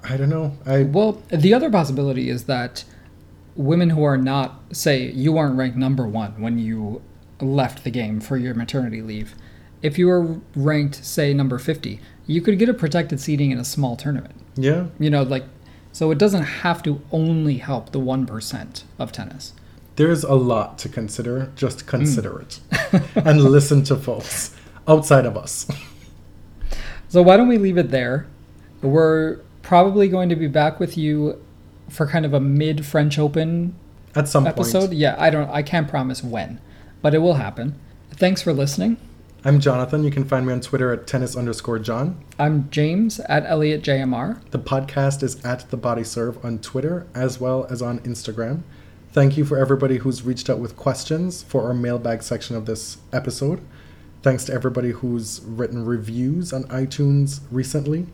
Speaker 1: I don't know. I
Speaker 2: Well, the other possibility is that women who are not, say, you aren't ranked number one when you left the game for your maternity leave. If you were ranked, say, number 50, you could get a protected seeding in a small tournament.
Speaker 1: yeah.
Speaker 2: You know, like, so it doesn't have to only help the 1% of tennis.
Speaker 1: There's a lot to consider. Just consider mm. it, and listen to folks outside of us.
Speaker 2: So why don't we leave it there? We're probably going to be back with you for kind of a mid French Open
Speaker 1: At some
Speaker 2: episode.
Speaker 1: point,
Speaker 2: Yeah, I don't I can't promise when, but it will happen. Thanks for listening.
Speaker 1: I'm Jonathan. You can find me on Twitter at tennis underscore John.
Speaker 2: I'm James at Elliot JMR.
Speaker 1: The podcast is at the Body Serve on Twitter as well as on Instagram. Thank you for everybody who's reached out with questions for our mailbag section of this episode. Thanks to everybody who's written reviews on iTunes recently.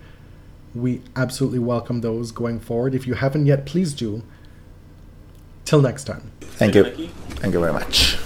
Speaker 1: We absolutely welcome those going forward. If you haven't yet, please do. Till next time.
Speaker 3: Thank you. Thank you very much.